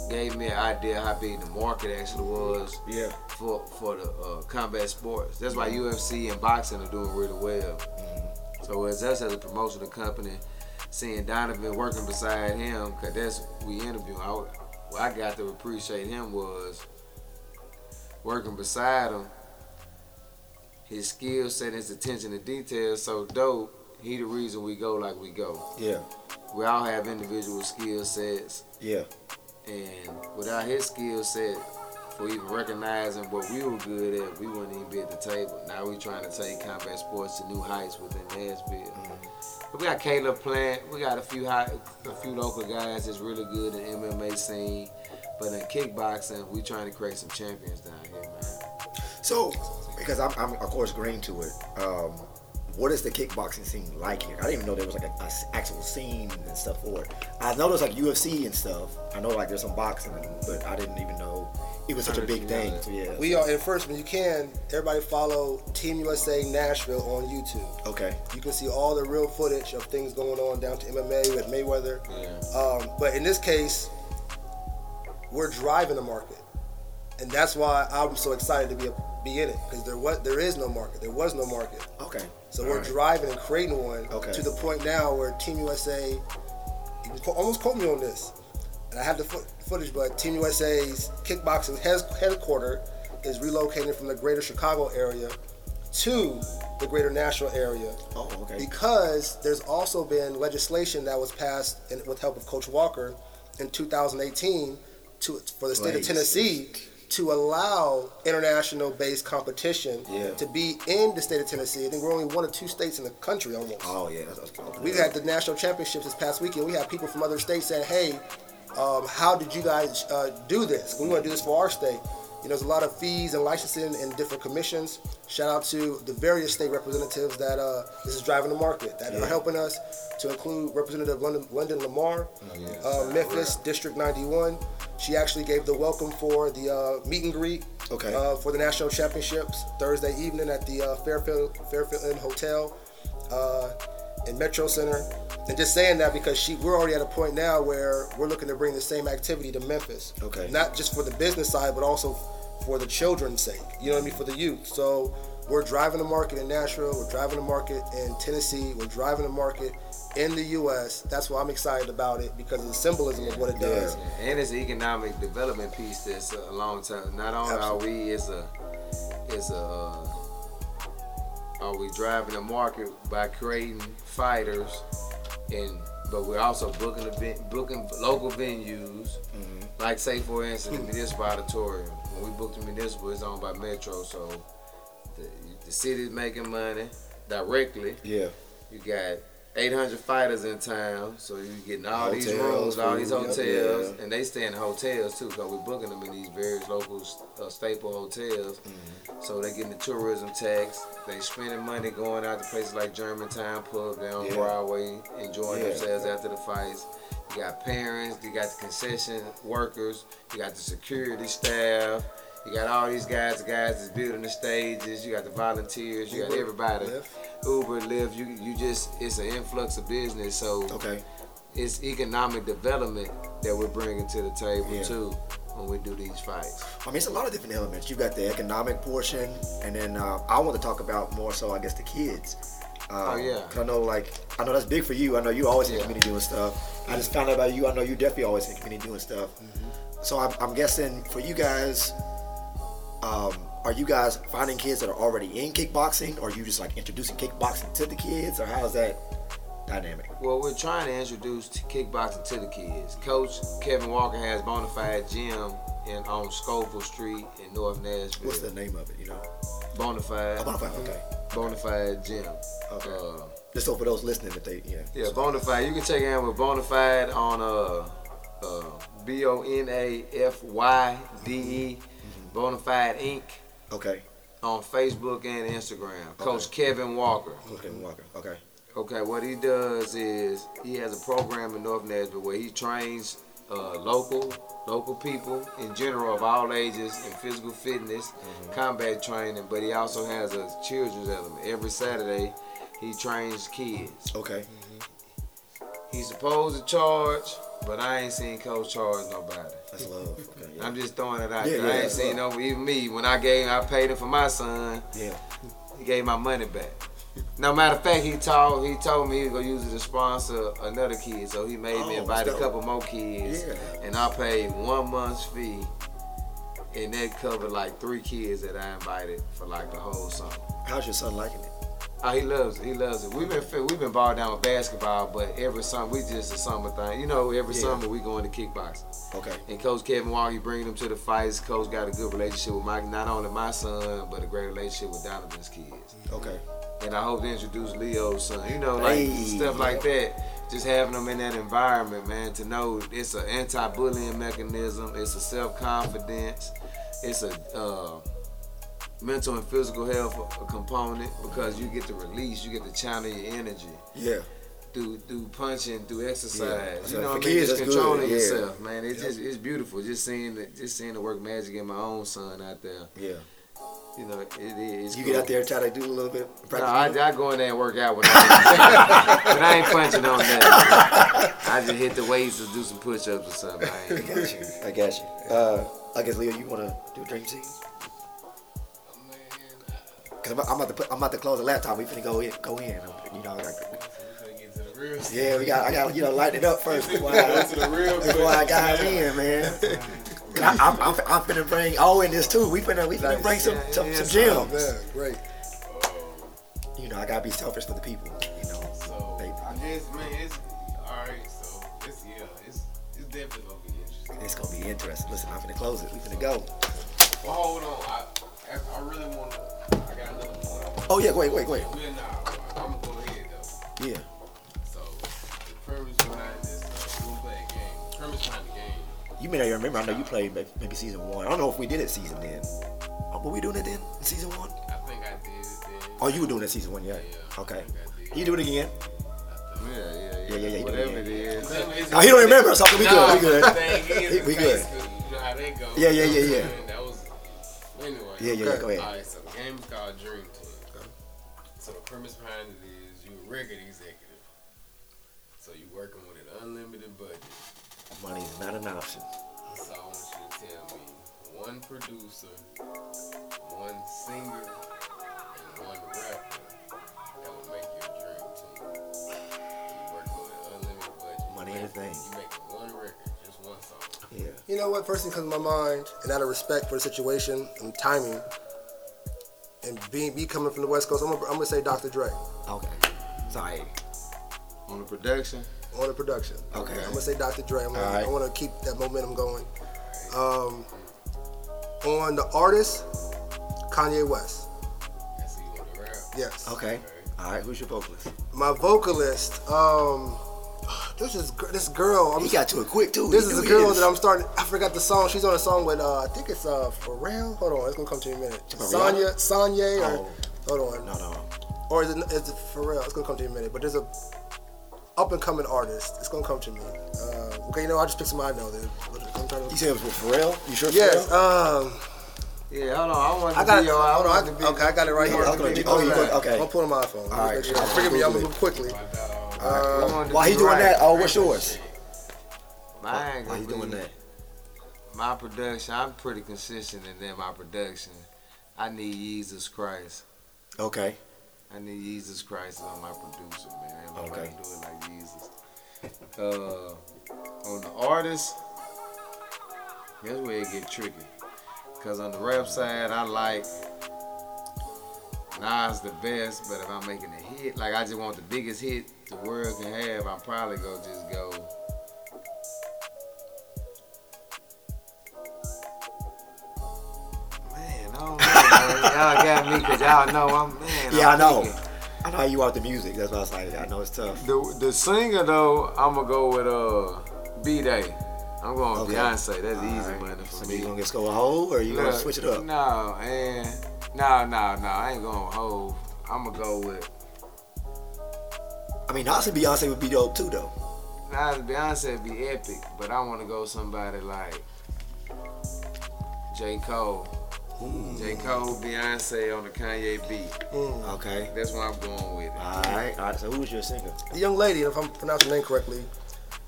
Gave me an idea how big the market actually was Yeah. for for the uh, combat sports. That's why UFC and boxing are doing really well. So as us as a promotional company, seeing Donovan working beside him, cause that's we interview. I, what I got to appreciate him was working beside him. His skill set, his attention to detail, is so dope. He the reason we go like we go. Yeah. We all have individual skill sets, Yeah. and without his skill set, for even recognizing what we were good at, we wouldn't even be at the table. Now we trying to take combat sports to new heights within Nashville. But we got Caleb Plant. We got a few high, a few local guys that's really good in MMA scene. But in kickboxing, we trying to create some champions down here, man. So, because I'm, I'm of course green to it. Um, what is the kickboxing scene like here? I didn't even know there was like an actual scene and stuff for it. I know there's like UFC and stuff. I know like there's some boxing, but I didn't even know it was such a big thing. So yeah. We are, and first, when you can, everybody follow Team USA Nashville on YouTube. okay. You can see all the real footage of things going on down to MMA with Mayweather. Yeah. Um, but in this case, we're driving the market, and that's why I'm so excited to be a, be in it because there was there is no market. There was no market, Okay. so All we're right. driving and creating one Okay. to the point now where Team USA. You can almost quote me on this, and I have the foot, footage, but Team USA's kickboxing head, headquarter is relocated from the greater Chicago area to the greater Nashville area Oh, okay. because there's also been legislation that was passed in, with help of Coach Walker in 2018 to, for the state of Tennessee to allow international-based competition Yeah. to be in the state of Tennessee. I think we're only one or two states in the country almost. Oh yeah. That's, that's cool. We had the national championships this past weekend. We had people from other states saying, "Hey, um, how did you guys uh, do this? We want to do this for our state." You know, there's a lot of fees and licensing and different commissions. Shout out to the various state representatives that uh, this is driving the market that Yeah. are helping us. To include Representative London, London Lamar, uh, Memphis District 91. She actually gave the welcome for the uh, meet and greet Okay. uh, for the national championships Thursday evening at the uh, Fairfield Fairfield Inn Hotel uh, in Metro Center. And just saying that because she, we're already at a point now where we're looking to bring the same activity to Memphis. Okay. Not just for the business side, but also for the children's sake. You know what I mean? For the youth. So we're driving the market in Nashville. We're driving the market in Tennessee. We're driving the market in the U.S. That's why I'm excited about it because of the symbolism of what it does. And it's an economic development piece that's a long time. Not only are we is a is a uh, are we driving the market by creating fighters, and but we're also booking event, booking local venues. Mm-hmm. Like say for instance, the municipal auditorium. When we booked the municipal, it's owned by Metro, so the, the city's making money directly. Yeah. You got 800 fighters in town, so you're getting all these rooms, all these hotels, yeah. and they stay in hotels too, because we're booking them in these various local uh, staple hotels. Mm-hmm. So they getting the tourism tax. They spending money going out to places like Germantown Pub down Yeah. Broadway, enjoying Yeah. themselves after the fights. You got parents, you got the concession workers, you got the security staff, you got all these guys, the guys that's building the stages, you got the volunteers, you got everybody. Lyft. Uber, Lyft, you you just it's an influx of business. So Okay. it's economic development that we're bringing to the table Yeah. too when we do these fights. I mean, it's a lot of different elements. You got the economic portion, and then uh, I want to talk about more so, I guess, the kids. Um, Oh, yeah. 'cause I know, like, I know that's big for you. I know you always in the community doing stuff. I just found out about you. I know you definitely always in community doing stuff. Mm-hmm. So I'm, I'm guessing for you guys, um, are you guys finding kids that are already in kickboxing, or are you just like introducing kickboxing to the kids, or how's that dynamic? Well, we're trying to introduce kickboxing to the kids. Coach Kevin Walker has Bonafyde Gym in on Scovel Street in North Nashville. What's the name of it? You know, Bonafyde? oh, Bonafyde, okay. Bonafyde Gym. Okay. Uh, Just so for those listening, if they, yeah. Yeah, Bonafyde. You can check in with Bonafyde on uh, uh, B O N A F Y D E, Bonafyde Inc. Okay. on Facebook and Instagram. Coach Kevin Walker. Okay, Walker. Okay. Okay, what he does is he has a program in North Nashville where he trains uh, local local people in general of all ages in physical fitness, combat training, but he also has a children's element. Every Saturday, he trains kids. Okay. He's supposed to charge, but I ain't seen Coach charge nobody. That's love. Okay. Yeah. I'm just throwing it out Yeah, there. yeah, I ain't seen no even me when I gave I paid him for my son. yeah. He gave my money back. No matter of fact, he told he told me he was gonna use it to sponsor another kid. So he made me Oh, invite a couple more kids, Yeah. and I paid one month's fee, and that covered like three kids that I invited for like the whole summer. How's your son liking it? Oh, he loves it. He loves it. We've been we've been balled down with basketball, but every summer we just a summer thing. You know, every Yeah. summer we going to kickboxing. Okay. And Coach Kevin Walker, he bringing them to the fights. Coach got a good relationship with my not only my son, but a great relationship with Donovan's kids. Okay. And I hope to introduce Leo's son. You know, like Hey. stuff like that. Just having them in that environment, man, to know it's an anti-bullying mechanism. It's a self-confidence. It's a uh, mental and physical health component because you get to release, you get to channel your energy Yeah. Through through punching, through exercise. Yeah. You know for what I mean? kids, Just controlling yeah. yourself, man. It's just it's beautiful. Just seeing the just seeing the work magic in my own son out there. Yeah. You know, it is. You get out there and try to do a little bit. No, practice I, a little? I go in there and work out with that. <laughs> but I ain't punching on that. I just hit the weights or do some push ups or something. I I got you. <laughs> I got you. Uh, I guess Leo, you want to do a dream team? Cause I'm, I'm about to put, I'm about to close the laptop. We finna go in, go in. You know, like, real yeah, we got, I got, you know, light it up first before I, <laughs> to the before I got in, man. <laughs> I, I'm, I'm, I'm finna bring oh, all in this too. We finna, we finna bring some, some, Yeah, some yeah, gems. Man, great. You know, I gotta be selfish for the people. You know, So They- I guess man, it's all right. So it's yeah, it's it's definitely gonna be interesting. it's gonna be interesting. Listen, I'm finna close it. We finna go. Well, hold on. I I, I really want to. I got another point. Oh yeah, wait, wait, wait. We're not. I'm gonna go ahead though. Yeah. You may not even remember. I know you played maybe season one. I don't know if we did it season then. Oh, were we doing it then? Season one? I think I did it then. Oh, you were doing it season one, yeah. Yeah, Okay. I think I did. You do it again. Yeah, yeah, yeah. Yeah, yeah, yeah, Whatever it it. is. It's- Oh, he don't remember. So we good. We good. The thing is, <laughs> We good. You know how they go. Yeah, yeah, yeah, yeah. That was. Anyway. Yeah, yeah, yeah. Go ahead. Alright, so the game is called Dream Team. So the premise behind it is you're a record executive. So you're working with an unlimited budget. Money is not an option. So I want you to tell me one producer, one singer, and one rapper that will make your dream team. You working with an unlimited budget. Money You ain't a thing. You make one record, just one song. Yeah. You know what? First thing comes to my mind, and out of respect for the situation and timing, and being me coming from the West Coast, I'm gonna, I'm gonna say Dr. Dre Okay. Sorry. On the production. On the production. Okay. I'm gonna say Dr. Dre. I'm gonna, All right. I want to keep that momentum going. Um, on the artist, Kanye West. I see you want to rap. Yes. Okay. All right, who's your vocalist? My vocalist, um, this is this girl. I'm, He got to it quick too. This He is a girl his. that I'm starting. I forgot the song. She's on a song with uh, I think it's uh Pharrell. Hold on, it's gonna come to you in a minute. about Sonya, Sonya, or Oh. hold on, No, no. or is it, is it Pharrell? It's gonna come to you in a minute. But there's a up and coming artist. It's gonna come to me. Uh, okay, you know, I just pick somebody I know. Then I'm You said it was with Pharrell. You sure? Yes. Pharrell? Um, Yeah, hold on. I want to I got be it. your. I Hold on. want I, to be. okay, I got it right Yeah, here. I was gonna Let oh, you it go- up. okay. I'm pulling my phone. All right, make sure. I'll Forgive me. I'm Google moving quickly. I want While be he's doing right. that, oh, what's yours? Mine While gonna he's doing that. my production. I'm pretty consistent in that my production. I need Jesus Christ. Okay. I need Jesus Christ on my producer, man. Nobody Okay. do it like Jesus. <laughs> Uh, on the artist, that's where it get tricky. Cause on the rap side, I like Nas the best, but if I'm making a hit, like I just want the biggest hit the world can have, I'm probably gonna just go. Man, I don't know. Y'all got me, cause y'all know I'm man. Yeah, I I'm know. thinking. I know how you out the music. That's why I was like, I know it's tough. The the singer though, I'm gonna go with uh B Day. I'm going with Okay. Beyonce. That's All easy right. money for So me. you gonna get a hole, or you gonna switch it up? No, and no, no, no. I ain't going with Hove. I'm gonna go with I mean, honestly, Beyonce would be dope too, though. Nas and Beyonce would be epic, but I want to go somebody like J Cole. J Cole, Beyonce on the Kanye beat. Okay. That's what I'm going with. All right. All right. So who's your singer? The young lady, if I'm pronouncing her name correctly,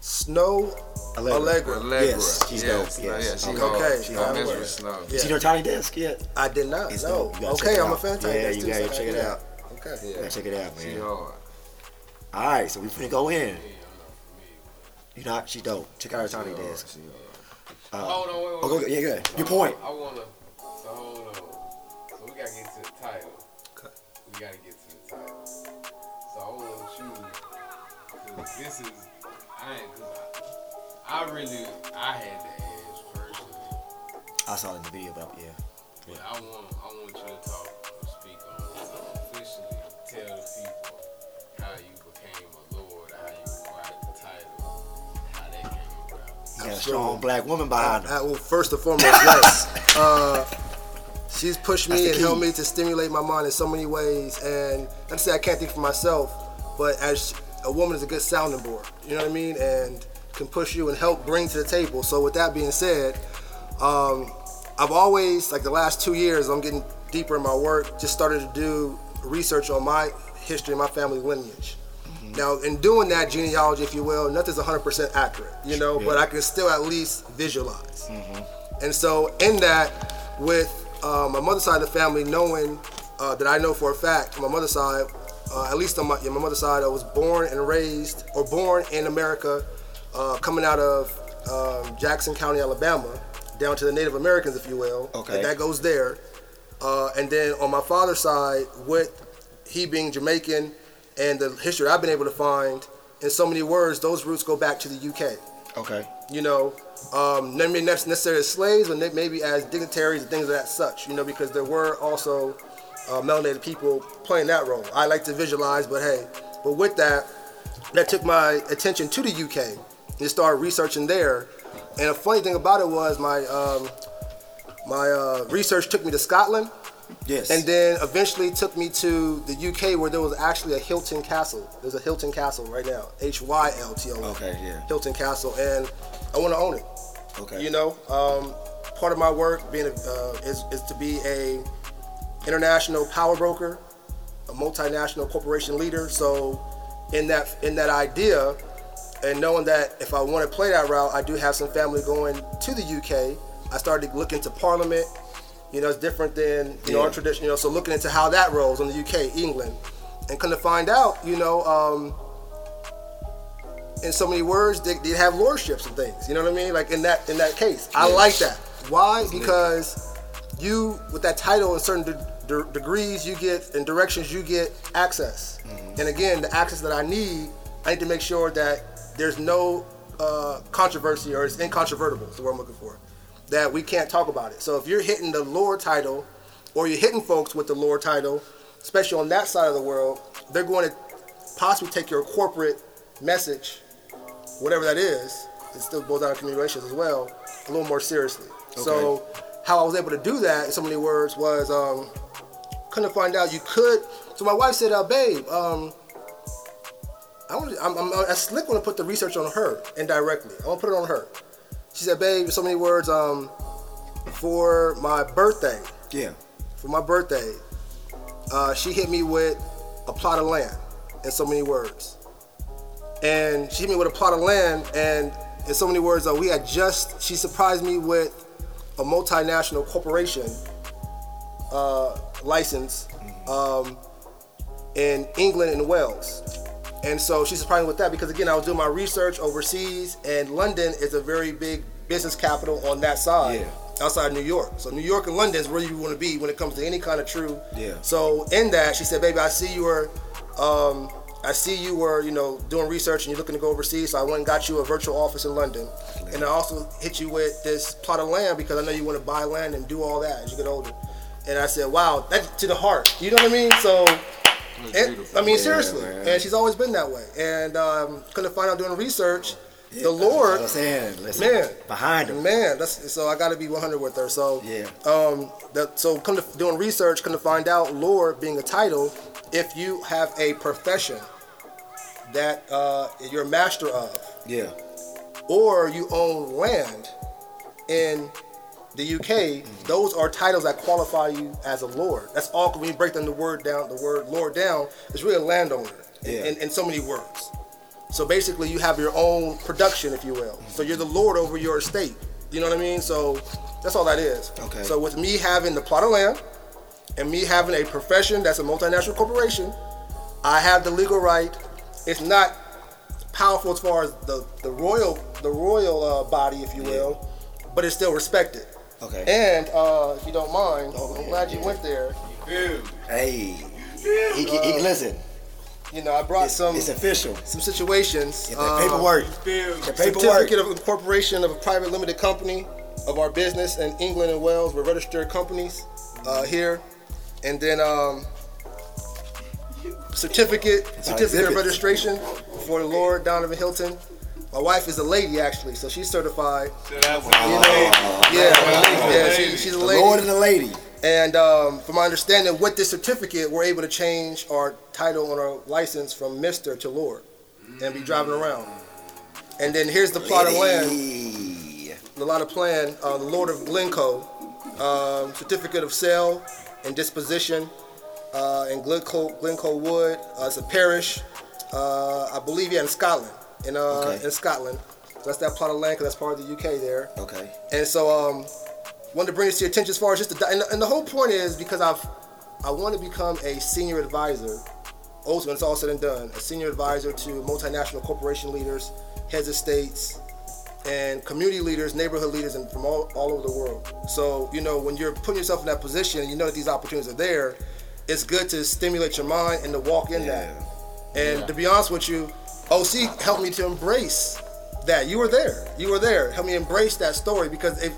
Snoh Aalegra. Aalegra. Aalegra. Yes, she's yes, dope, yes. Yeah, she Okay. hard. Okay, She I hard. know Mess her. with Snoh. You seen her tiny desk yet? I did not. It's no. dope. You gotta check Okay, I'm a out. fan. Yeah, That's you gotta check it out. do that. Okay. Yeah. Yeah, check it out, man. She hard. All right, so we finna go in. You not? She dope. Check out her tiny desk. She hard. Uh, Hold on, wait, wait. oh, go, yeah, good. Your point. I wanna. Gotta get to the title. We gotta get to the title. So I want you. Cause this is. I ain't. Cause I, I really. I had to ask personally. I saw it in the video, but yeah. But I want. I want you to talk. Speak on it. So officially tell the people how you became a lord. How you acquired the title. How that came about. You got a strong black woman behind her. Well, first and foremost, yes. <laughs> Uh, she's pushed me and helped me to stimulate my mind in so many ways. And not to say I can't think for myself, but as a woman is a good sounding board, you know what I mean, and can push you and help bring to the table. So with that being said, um, I've always like the last two years, I'm getting deeper in my work. Just started to do research on my history and my family lineage. Now, in doing that genealogy, if you will, nothing's 100% accurate, you know, but I can still at least visualize. And so, in that, with uh, my mother's side of the family, knowing uh, that I know for a fact, my mother's side, uh, at least on my, my mother's side, I was born and raised, or born in America, uh, coming out of um, Jackson County, Alabama, down to the Native Americans, if you will. Okay. And that goes there. Uh, and then on my father's side, with he being Jamaican and the history I've been able to find, in so many words, those roots go back to the UK Okay. you know, um, not necessarily as slaves, but maybe as dignitaries and things of that such, you know, because there were also uh, melanated people playing that role. I like to visualize, but hey, but with that, that took my attention to the UK and started researching there. And a funny thing about it was my um, my uh, research took me to Scotland, Yes. and then eventually took me to the UK where there was actually a Hylton Castle. There's a Hylton Castle right now, H Y L T O N. Okay, yeah. Hylton Castle, and I want to own it. Okay. You know, um, part of my work being a, uh, is is to be a international power broker, a multinational corporation leader. So, in that in that idea, and knowing that if I want to play that route, I do have some family going to the UK. I started looking to look into Parliament. You know, it's different than you know our tradition. You know, so looking into how that rolls in the UK, England, and kind of find out, you know. Um, in so many words, they, they have lordships and things. You know what I mean? Like in that in that case, I like that. Why? Because you with that title in certain de- de- degrees, you get and directions, you get access. And again, the access that I need, I need to make sure that there's no uh, controversy or it's incontrovertible. Is the word I'm looking for. That we can't talk about it. So if you're hitting the lord title, or you're hitting folks with the lord title, especially on that side of the world, they're going to possibly take your corporate message, whatever that is, it still boils down to communications as well, a little more seriously. So how I was able to do that in so many words was um, couldn't find out you could. So my wife said, uh, "Babe, um, I want I'm, I'm, I slick want to put the research on her indirectly. I want to put it on her." She said, "Babe, in so many words, um, for my birthday, Yeah. for my birthday, uh, she hit me with a plot of land in so many words. And she hit me with a plot of land, and in so many words, uh, we had just, she surprised me with a multinational corporation uh, license um, in England and Wales. And so she surprised me with that because, again, I was doing my research overseas, and London is a very big business capital on that side Yeah. outside New York. So New York and London is where you want to be when it comes to any kind of true. Yeah. So in that, she said, "Baby, I see you are um, I see you were, you know, doing research and you're looking to go overseas. So I went and got you a virtual office in London, and I also hit you with this plot of land because I know you want to buy land and do all that as you get older." And I said, "Wow, that to the heart. You know what I mean?" So. And, I mean, seriously, and she's always been that way. And um, couldn't find out doing research. Yeah, the Lord, That's I'm saying. Listen, man, behind her. Man, that's so I got to be 100 with her. So Yeah. um, that so come to doing research, come to find out, Lord being a title, if you have a profession that uh, you're a master of, Yeah. or you own land in the UK, those are titles that qualify you as a lord. That's all. When you break down the word down, the word lord down, it's really a landowner Yeah. in, in so many words. So basically, you have your own production, if you will. So you're the lord over your estate. You know what I mean? So that's all that is. Okay. So with me having the plot of land and me having a profession that's a multinational corporation, I have the legal right. It's not powerful as far as the, the royal the royal uh, body, if you will, but it's still respected. Okay. And uh, if you don't mind, Oh, I'm yeah, glad you yeah. went there. Hey. He, he, can listen. You know, I brought It's, some it's official. some situations. Get that um, paperwork. The paperwork. certificate of incorporation of a private limited company of our business in England and Wales. We're registered companies uh, here, and then um, certificate certificate of registration for the Lord Donovan Hylton. My wife is a lady actually, so she's certified. You know, yeah, yeah, she, she's a The lady. Lord and the lady. And um, from my understanding, with this certificate, we're able to change our title on our license from Mister to Lord, and be driving around. And then here's the plot of land, the lot of plan, uh, the Lord of Glencoe, um, certificate of sale and disposition uh, in Glencoe, Glencoe Wood. Uh, it's a parish, uh, I believe, yeah, in Scotland. In uh, Okay. in Scotland, so that's that plot of land because that's part of the UK there. Okay. And so, um, wanted to bring this to your attention as far as just the, and, and the whole point is because I've, I want to become a senior advisor, also when it's all said and done, a senior advisor to multinational corporation leaders, heads of states, and community leaders, neighborhood leaders, and from all, all over the world. So, you know, when you're putting yourself in that position and you know that these opportunities are there, it's good to stimulate your mind and to walk in that. And to be honest with you, OC helped me to embrace that. You were there. You were there. Help me embrace that story because it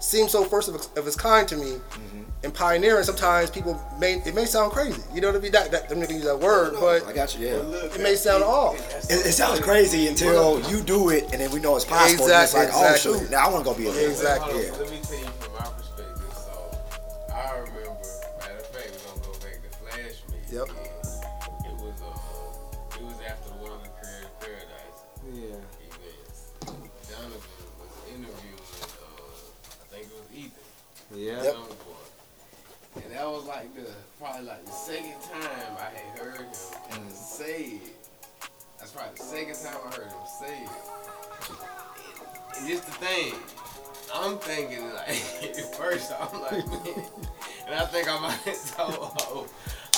seems so first of its, of its kind to me. Mm-hmm. And pioneering, sometimes people may it may sound crazy. You know what I mean? That, that, I'm not gonna use that word, but I got you. Yeah. it may sound off. It, it sounds crazy until you do it, and then we know it's possible. and Exactly, It's like, exactly. oh shoot, now I want to go be a leader. Exactly. Hold on, Let me tell you from my perspective. So I remember, Yep. It was uh, it was after one of the Creative Paradise Yeah. events. Donovan was interviewing uh, I think it was Ethan. Yeah. Yep. And that was like the probably like the second time I had heard him say it. That's probably the second time I heard him say it. And just the thing, I'm thinking like <laughs> first I'm like man, <laughs> and I think I might <laughs> have told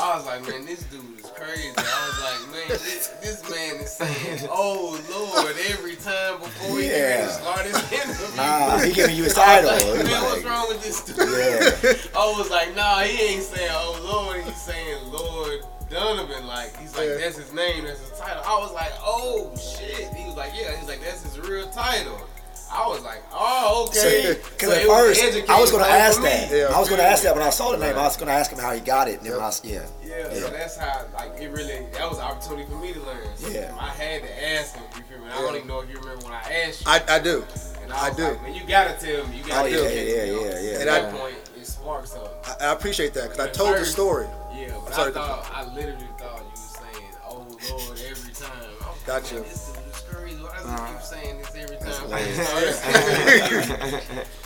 I was like, man, this dude is crazy. I was like, man, this, this man is saying, <laughs> oh Lord, every time before he Yeah. even start his interview. Nah, he giving you his <laughs> title. like, man, what's wrong with this dude? Yeah. I was like, nah, he ain't saying, oh Lord, he's saying Lord Donovan. Like, he's like, Yeah. that's his name, that's his title. I was like, oh shit. He was like, yeah, he's like, that's his real title. I was like, oh, okay. Because So at it was first, I was going to ask that. Yeah. I was going to ask that when I saw the name. I was going to ask him how he got it. And then when I s- yeah. Yeah, Yeah. so that's how like it really that was an opportunity for me to learn. So Yeah. I had to ask him. You feel me? I don't even know if you remember when I asked you. I, I do. and I was do. Like, Man, you gotta tell me. You gotta Oh, yeah, educate yeah, me yeah, yeah. At that point, it sparked something. I, I appreciate that because I At told the story. Yeah, but I thought I literally thought you were saying, "Oh Lord," every time. I was Gotcha. Like, Man, this is this crazy. Why does he keep saying this every time? <laughs> <laughs>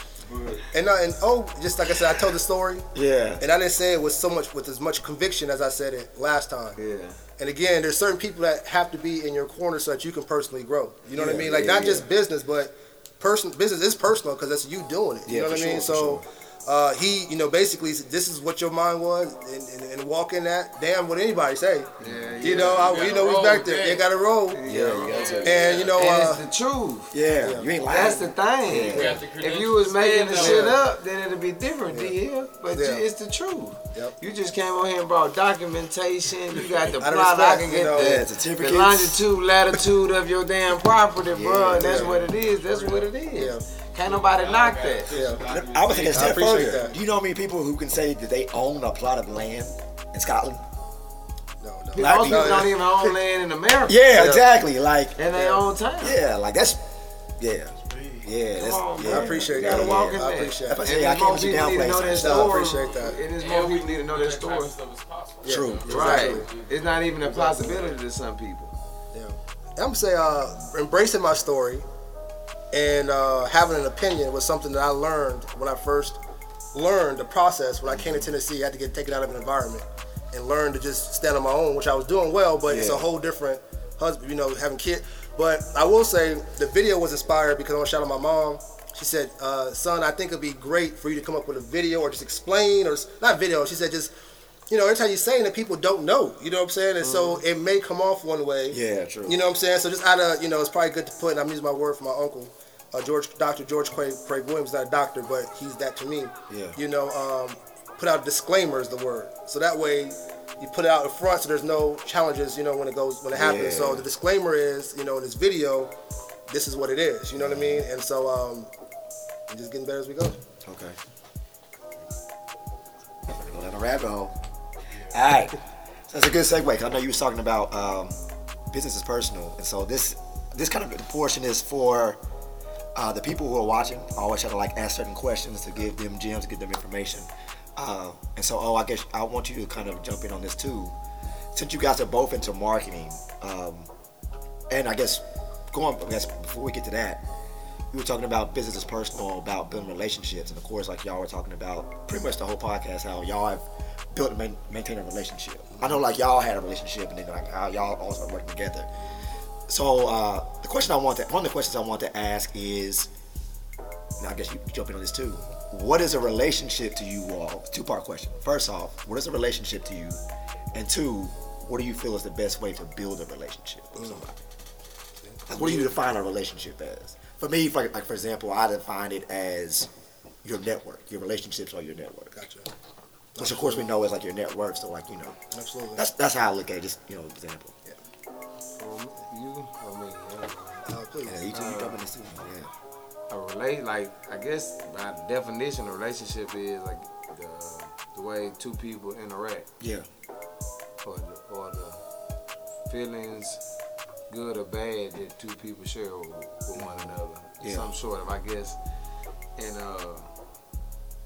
And uh, and oh, just like I said, I told the story, Yeah. and I didn't say it with so much with as much conviction as I said it last time. Yeah. And again, there's certain people that have to be in your corner so that you can personally grow. You know what I Yeah, mean? Like yeah, not yeah. just business, but person business is personal because that's you doing it. You Yeah, know what I mean? sure, for so uh, he, you know, basically this is what your mind was, and, and, and walk in that. Damn, what anybody say? Yeah, You yeah. know, I, gotta you know, we back there. that. You got to roll. Yeah, you got to. And you know, And uh, it's the truth. Yeah, you ain't lying. That's the thing. Yeah. You got the If you was making the shit up, then it'd be different, D-Hill. But Yeah. you, it's the truth. Yep. You just came on here and brought documentation. You got the Out of plot. I respect, can you get know. the, Yeah, the longitude, latitude of your damn property, bro. Yeah, That's what it is. That's what it is. Yeah. Can't nobody knock that. yeah. I would think it's step further. that. Do you know how many people who can say that they own a plot of land in Scotland? No, no. Most people- people don't even own land in America. Yeah, exactly. Like, In their own town. yeah, like that's, yeah, yeah. That's, on, yeah. I appreciate You gotta that. walk Yeah, in I appreciate that. what I And say. I it's can't more let you people need to downplay know that I story. appreciate that. It is And more we people need to know that story. type of stuff is possible. True. Right. It's not even a possibility to some people. Yeah. I'm gonna say uh, embracing my story and uh, having an opinion was something that I learned when I first learned the process. When I came to Tennessee, I had to get taken out of an environment and learn to just stand on my own, which I was doing well, but it's a whole different husband, you know, having kids. But I will say the video was inspired because I want to shout out my mom. She said, uh, "Son, I think it'd be great for you to come up with a video or just explain, or not video." She said, "Just you know, every time you're saying that people don't know, you know what I'm saying, and so it may come off one way. Yeah, true. You know what I'm saying? So just out of, you know, it's probably good to put, and I'm using my word for my uncle, uh, George, Dr. George Craig, Craig Williams, not a doctor, but he's that to me. Yeah. You know, um, put out disclaimer is the word. So that way you put it out in front so there's no challenges, you know, when it goes, when it happens. So the disclaimer is, you know, in this video, this is what it is, you know what I mean? And so, um, we're just getting better as we go. Okay. Go down a rabbit hole. All right. So that's a good segue. 'cause I know you was talking about um, business is personal, and so this this kind of portion is for uh, the people who are watching. I always try to like ask certain questions to give them gems, give them information. Uh, and so, oh, I guess I want you to kind of jump in on this too. Since you guys are both into marketing, um, and I guess going, I guess before we get to that, we were talking about business is personal, about building relationships, and of course, like y'all were talking about pretty much the whole podcast, how y'all have built and maintained a relationship. I know, like y'all had a relationship, and then like how y'all all started working together. So uh, the question I want to, one of the questions I want to ask is, I guess you jump in on this too. What is a relationship to you all? Two part question. First off, what is a relationship to you? And two, what do you feel is the best way to build a relationship with somebody? Like, what do you define a relationship as? For me, for, like for example, I define it as your network. Your relationships are your network. Gotcha. Which of course we know is like your net worth. So like you know, Absolutely. that's that's how I look at it. Just you know, example. You, I mean, yeah. Please. Yeah, you two, you come this too. Yeah. a relate like I guess by definition, a relationship is like the the way two people interact, Yeah. or the, or the feelings, good or bad, that two people share with, with one another. Yeah. Some sort of, I guess. And uh,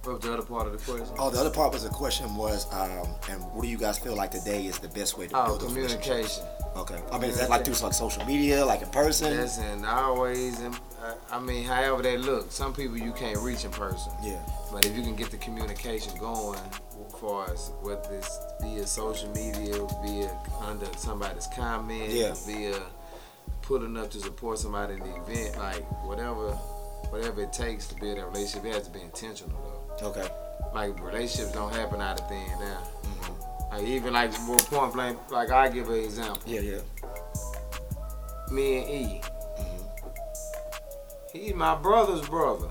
what the other part of the question? Oh, the other part was the question was, um, and what do you guys feel like today is the best way to Oh, build communication. Okay. I mean, is that like through like social media, like in person? Yes, and always, uh, I mean, however they look. Some people you can't reach in person. Yeah. But if you can get the communication going, as far as whether it's via social media, via under somebody's comment, Yeah. via putting up to support somebody in the event, like whatever, whatever it takes to build that relationship, it has to be intentional. Okay. Like relationships don't happen out of thin air. Mm-hmm. Like even like more point blank, like I give an example. Yeah, yeah. Me and E. Mm-hmm. He's my brother's brother.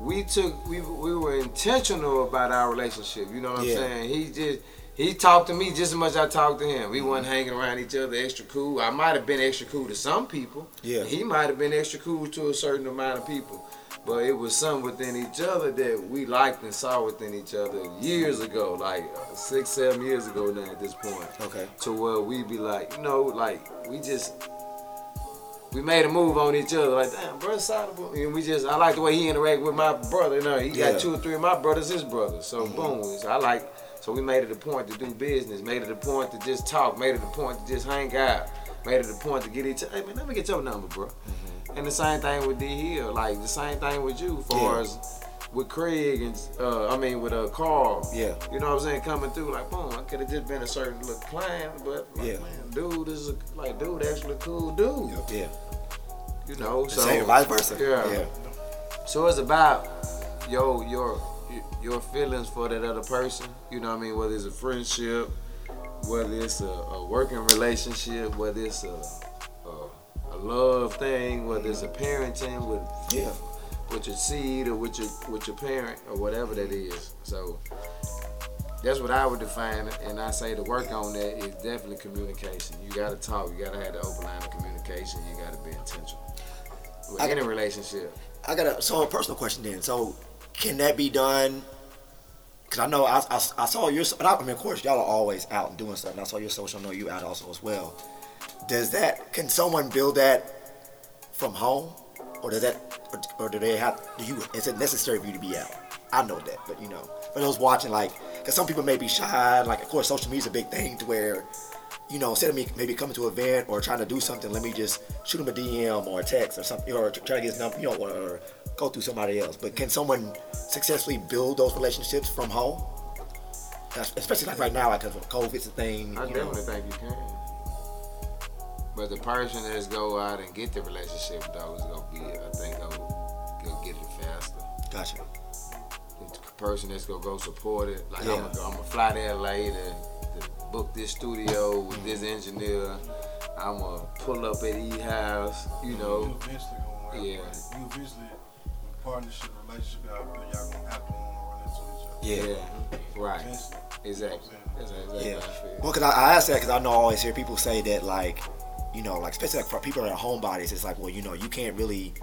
We took we we were intentional about our relationship. You know what I'm saying? He just He talked to me just as much as I talked to him. We mm-hmm. wasn't hanging around each other extra cool. I might have been extra cool to some people. Yeah. He might have been extra cool to a certain amount of people. But it was something within each other that we liked and saw within each other years ago, like uh, six, seven years ago now at this point. Okay. To where we be like, you know, like we just we made a move on each other, like damn, brother solid. bro." And we just I like the way he interact with my brother. You know, he Yeah. got two or three of my brothers, his brothers. So boom, so I like. So we made it a point to do business, made it a point to just talk, made it a point to just hang out, made it a point to get each other. Hey man, let me get your number, bro. And the same thing with D Hill, like the same thing with you, far Yeah. as with Craig and uh, I mean with uh Carl. Yeah. You know what I'm saying? Coming through like boom, I could have just been a certain little client, but like, Yeah. man, dude is a, like dude actually a cool dude. Yeah. You know, so Same, vice versa. Yeah. Yeah. So it's about yo your your feelings for that other person. You know what I mean? Whether it's a friendship, whether it's a, a working relationship, whether it's a, a love thing, whether it's a parenting with Yeah. with your seed or with your with your parent or whatever that is. So that's what I would define it, and I say to work on that is definitely communication. You gotta talk, you gotta have the open line of communication, you gotta be intentional. With I- any relationship. I got a so a personal question then. So can that be done? Because I know I, I, I saw your. I, I mean, of course, y'all are always out and doing stuff. And I saw your social. I know you out also as well. Does that? Can someone build that from home, or does that, or, or do they have? Do you? Is it necessary for you to be out? I know that, but you know, for those watching, like, because some people may be shy. Like, of course, social media is a big thing to where you know, instead of me maybe coming to an event or trying to do something, let me just shoot him a DM or a text or something, or try to get his number, you know, or, or go through somebody else. But can someone successfully build those relationships from home? That's- Especially like right now, like 'cause COVID's a thing. I you know. definitely think you can. But the person that's go out and get the relationship though is gonna be, I think, gonna get it faster. Gotcha. The person that's gonna go support it, like Yeah. I'm gonna I'm gonna fly to LA to, to book this studio with this mm-hmm. engineer. I'm gonna pull up at E House, you know. You eventually gonna have Yeah. like, you eventually partnership, relationship, y'all, y'all gonna have to run into each other. Yeah. Right. Eventually. Exactly. That's exactly Yeah. I feel. Well, cause I, I ask that because I know I always hear people say that like, you know, like especially like for people that are homebodies, it's like, well, you know, you can't really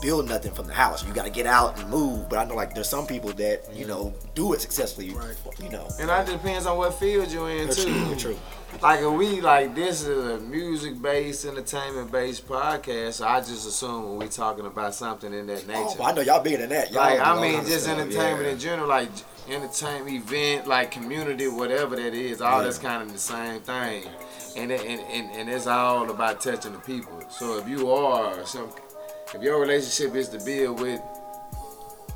build nothing from the house. You got to get out and move. But I know like there's some people that you know do it successfully. Right. You know. And that depends on what field you're in too. true, true. Like if we like this is a music based, entertainment based podcast, so I just assume when we talking about something in that oh, nature. Oh, I know y'all bigger than that. Y'all like I mean, just entertainment yeah. in general, like entertainment event, like community, whatever that is, all Yeah. that's kind of the same thing, and, it, and and and it's all about touching the people. So if you are some, if your relationship is to build with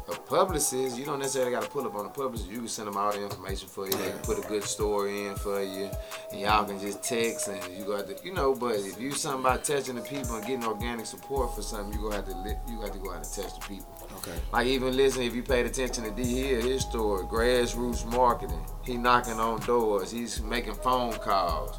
a publicist, you don't necessarily got to pull up on a publicist. You can send them all the information for you. They can put a good story in for you, and y'all can just text and you got to, you know. But if you something about touching the people and getting organic support for something, you gonna have to li- you got to go out and touch the people. Okay. Like even listen, if you paid attention to D Hill, his story, grassroots marketing. He knocking on doors. He's making phone calls.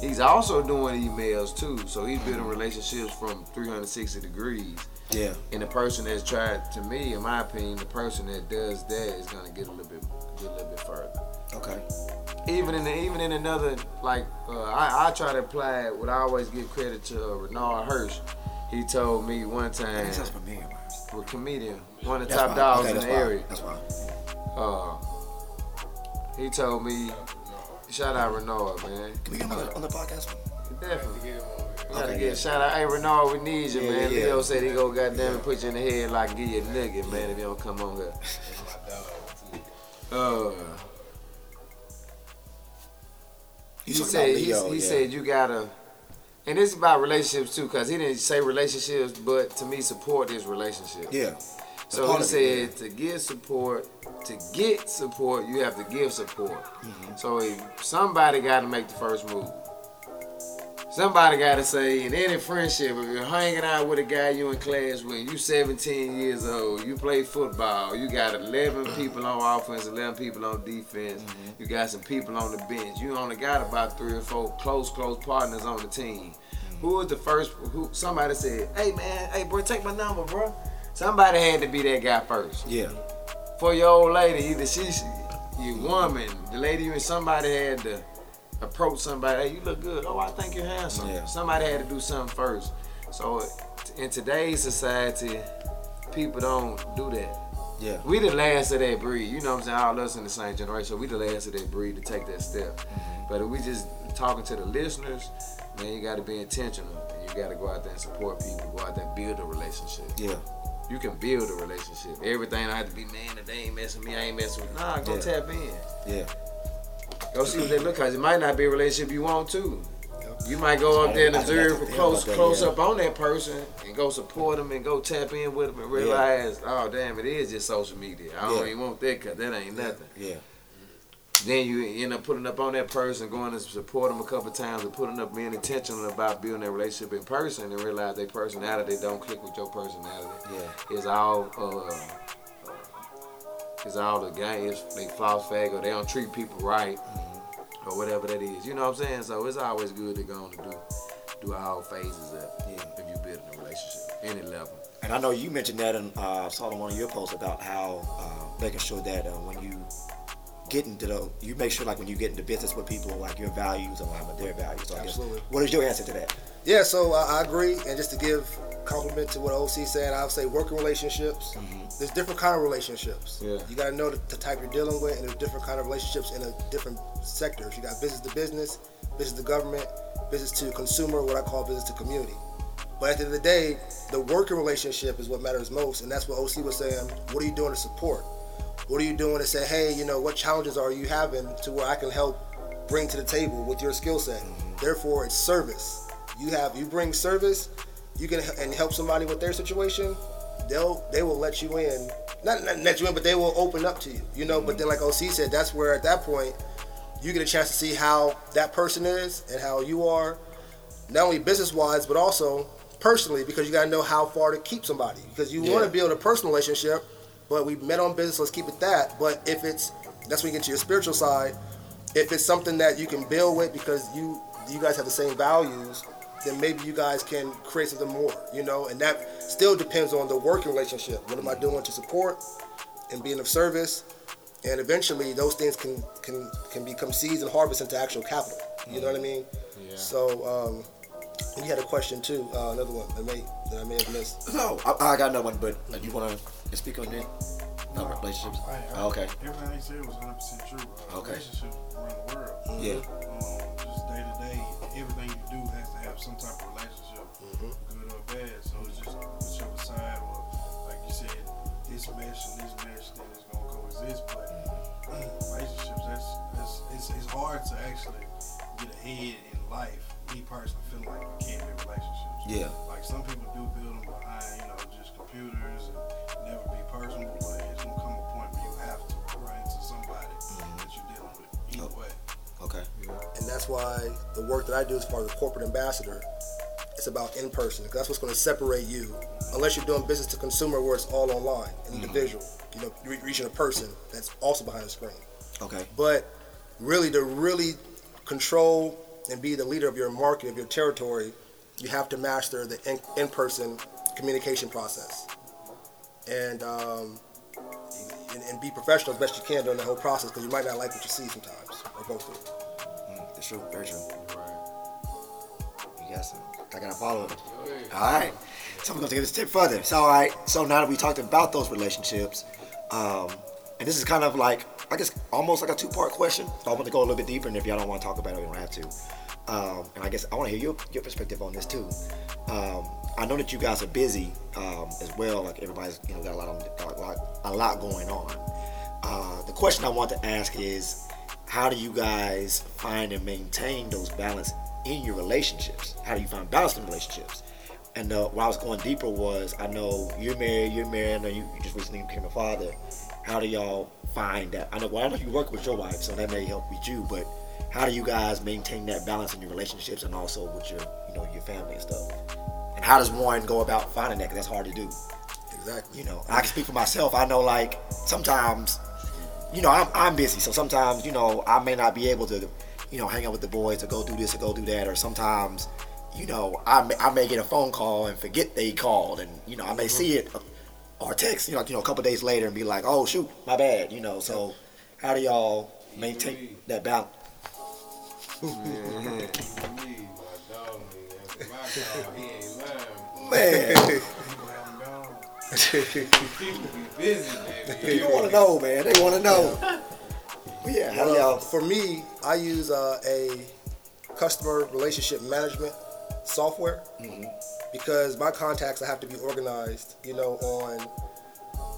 He's also doing emails too. So he's building relationships from 360 degrees. Yeah. And the person that's tried, to me, in my opinion, the person that does that is gonna get a little bit, get a little bit further. Okay. Even in the, even in another like, uh, I, I try to apply what I always give credit to uh, Renard Hirsch. He told me one time, That sounds familiar. a comedian, one of the That's top fine. dogs Okay, in the fine. area. That's why. Uh, he told me, shout out Renard, man. Can we get him on the, on the podcast? Definitely. We gotta get yeah. shout out. Hey Renard, we need you, Yeah, man. yeah, Leo said he go goddamn it, put you in the head like give you a nugget, man, if you don't come on here. <laughs> Uh, he said about he, he yeah. said you gotta, and this is about relationships too, cause he didn't say relationships, but to me support is relationship. Yeah. So he said to get support, to get support, you have to give support. Mm-hmm. So if somebody got to make the first move. Somebody got to say in any friendship, if you're hanging out with a guy you in class with, you 17 years old, you play football, you got 11 <clears throat> people on offense, 11 people on defense, Mm-hmm. you got some people on the bench, you only got about three or four close, close partners on the team. Mm-hmm. Who was the first? Who somebody said, "Hey man, hey bro, take my number, bro." Somebody had to be that guy first Yeah. for your old lady. Either she, your woman, the lady and somebody had to approach somebody. Hey, you look good. Oh, I think you're handsome. Yeah. Somebody had to do something first. So in today's society, people don't do that. Yeah. We the last of that breed. You know what I'm saying? All us in the same generation. We the last of that breed to take that step. Mm-hmm. But if we just talking to the listeners, man, you got to be intentional. And you got to go out there and support people. Go out there and build a relationship. Yeah. You can build a relationship. Everything don't have to be, man, if they ain't messing with me, I ain't messing with Nah, go Yeah. tap in. Yeah. Go see what they look like. It might not be a relationship you want to. You might go up there and observe for close, that, close yeah. up on that person and go support them and go tap in with them and realize, oh damn, it is just social media. I don't Yeah. even want that because that ain't nothing. Yeah. Then you end up putting up on that person, going to support them a couple times, and putting up being intentional about building that relationship in person, and realize their personality don't click with your personality. Yeah. It's all, uh, it's all the game. It's they false fag or they don't treat people right, or whatever that is. You know what I'm saying? So it's always good to go on to do, do all phases of. Yeah. If you building a relationship, any level. And I know you mentioned that, and uh, I saw on one of your posts about how uh, making sure that uh, when you get into the, you make sure like when you get into business with people, like your values align with their values. So I guess, Absolutely. what is your answer to that? Yeah, so I, I agree, and just to give compliment to what OC said, I would say working relationships. Mm-hmm. There's different kind of relationships. Yeah. You got to know the, the type you're dealing with, and there's different kind of relationships in a different sectors. You got business to business, business to government, business to consumer, what I call business to community. But at the end of the day, the working relationship is what matters most, and that's what OC was saying. What are you doing to support? What are you doing to say, hey, you know, what challenges are you having to where I can help bring to the table with your skill set? Mm-hmm. Therefore, it's service. You have you bring service, you can and help somebody with their situation. They'll they will let you in, not, not let you in, but they will open up to you. You know. But then, like OC said, that's where at that point you get a chance to see how that person is and how you are, not only business wise, but also personally, because you got to know how far to keep somebody. Because you want to build a personal relationship, but we met on business, let's keep it that. But if it's, that's when you get to your spiritual side. If it's something that you can build with because you you guys have the same values, then maybe you guys can create something more, you know. And that still depends on the working relationship. What am I doing to support and being of service? And eventually, those things can can can become seeds and harvest into actual capital. You know what I mean? Yeah. So um, you had a question too, uh, another one that may that I may have missed. No, <clears throat> I, I got no one, but uh, you want to speak on that? No relationships. I, I, Oh, okay. Everything he said was 100 percent true. Uh, Okay. Relationships around the world. Yeah. Um, just day to day, everything you do has to have some type of relationship, good or bad. So it's just whichever side, or like you said, this mesh and this mesh, then it's gonna coexist. But relationships, that's that's it's, it's hard to actually get ahead in life. Me personally, feel like you can't build relationships. Yeah. Like some people do build them behind, you know, just computers and never be personal, but it's gonna come a point where you have to run into somebody mm-hmm. that you're dealing with either Oh. way. Okay. and that's why the work that I do as far as a corporate ambassador, it's about in person. that's what's going to separate you. Unless you're doing business to consumer, where it's all online, and individual. You know, re- reaching a person that's also behind the screen. Okay. But really, to really control and be the leader of your market, of your territory, you have to master the in- in-person communication process, and um, and, and be professional as best you can during the whole process, because you might not like what you see sometimes or go through. Mm, that's true. Very true. You got some. I gotta follow it. All right. So I'm gonna take this tip further. So all right. So now that we talked about those relationships, um, and this is kind of like I guess almost like a two-part question. So I want to go a little bit deeper, and if y'all don't want to talk about it, we don't have to. Um, and I guess I want to hear your your perspective on this too. Um, I know that you guys are busy um, as well. Like everybody's you know got a lot on, a lot, a lot going on. Uh, the question I want to ask is, how do you guys find and maintain those balance in your relationships? How do you find balance in relationships? And uh, I was going deeper was, I know you're married, you're married, I know you, you just recently became a father. How do y'all find that? I know, well, I know you work with your wife, so that may help with you, but how do you guys maintain that balance in your relationships and also with your, you know, your family and stuff? How does one go about finding that? Because that's hard to do. Exactly. You know, I can speak for myself. I know, like sometimes, you know, I'm, I'm busy, so sometimes, you know, I may not be able to, you know, hang out with the boys or go do this or go do that, or sometimes, you know, I may, I may get a phone call and forget they called, and you know, I may see it uh, or text, you know, you know, a couple days later and be like, oh shoot, my bad, you know. So, How do y'all maintain that balance? Me, my dog, me, that's my call. He ain't lying. Man, People be busy, baby. you want to know, man. They want to know. Yeah, how Well, y'all? for me, I use uh, a customer relationship management software Mm-hmm. because my contacts I have to be organized. You know, on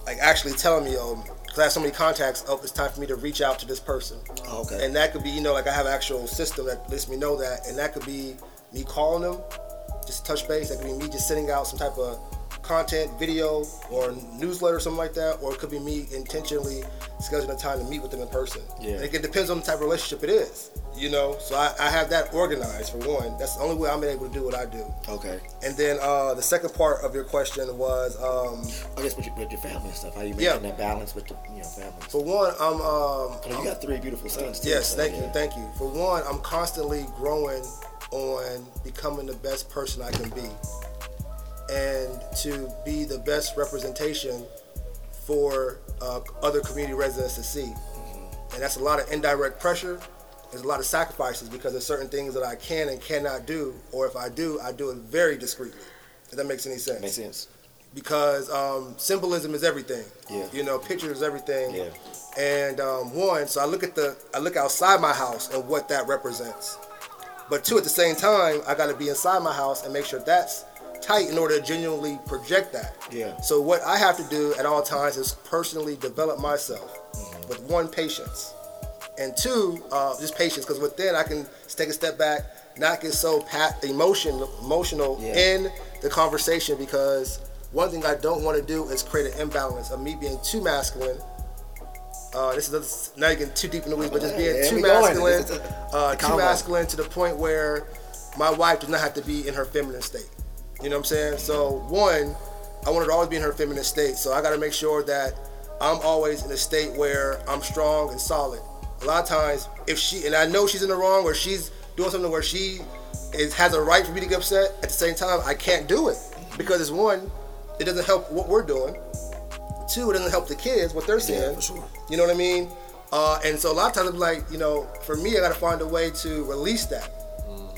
like actually telling me, um, because I have so many contacts. Oh, it's time for me to reach out to this person. Oh, okay. And that could be, you know, like I have an actual system that lets me know that, and that could be me calling them, just touch base. That could be me just sending out some type of content, video, or newsletter, or something like that. Or it could be me intentionally scheduling a time to meet with them in person. Yeah. And it depends on the type of relationship it is, you know. So I, I have that organized for one. That's the only way I'm able to do what I do. Okay. And then uh, the second part of your question was, um, I guess with your, with your family and stuff, how you Yeah. that balance with the you know family? for one, I'm. Um, you got three beautiful sons. Too, Yes, so, thank yeah. you, thank you. For one, I'm constantly growing on becoming the best person I can be, and to be the best representation for uh, other community residents to see. And that's a lot of indirect pressure. There's a lot of sacrifices because there's certain things that I can and cannot do, or if I do, I do it very discreetly. If that makes any sense. Makes sense. Because um, symbolism is everything. Yeah. You know, pictures is everything. Yeah. And um, one, so I look at the, I look outside my house and what that represents. But two, at the same time, I got to be inside my house and make sure that's tight in order to genuinely project that. Yeah. So what I have to do at all times is personally develop myself with one patience, and two, uh, just patience, because within I can take a step back, not get so pat emotion emotional Yeah. in the conversation because one thing I don't want to do is create an imbalance of me being too masculine. Uh, this is not getting too deep in the weeds, but just being Yeah, too masculine, This is a- uh, too masculine to the point where my wife does not have to be in her feminine state. You know what I'm saying? So one, I want her to always be in her feminine state. So I got to make sure that I'm always in a state where I'm strong and solid. A lot of times, if she and I know she's in the wrong or she's doing something where she is has a right for me to get upset, at the same time, I can't do it because it's one, it doesn't help what we're doing. Two, it doesn't help the kids what they're seeing. Yeah, for sure. You know what I mean? Uh, and so a lot of times I'm like, you know, for me, I got to find a way to release that.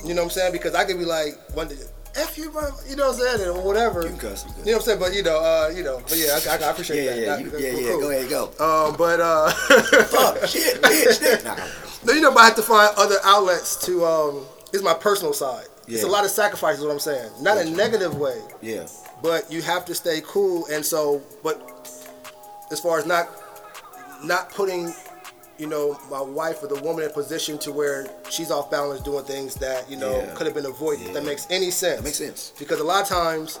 You know what I'm saying? Because I could be like, one day, F you, bro, you know what I'm saying, or whatever. You cuss, you. You know what I'm saying? But you know, uh, you know, but yeah, I, I, I appreciate Yeah, that. yeah, That- you, yeah, cool, yeah. cool. Go ahead, go. Um, but uh, <laughs> Fuck, <laughs> shit, bitch. Nah. no, you know, but I have to find other outlets to. Um, it's my personal side. It's a lot of sacrifices. What I'm saying, not a negative way, Yeah. but you have to stay cool. And so, but as far as not not putting, you know, my wife or the woman in a position to where she's off balance doing things that you know Yeah. could have been avoided. If that makes any sense. That makes sense. Because a lot of times,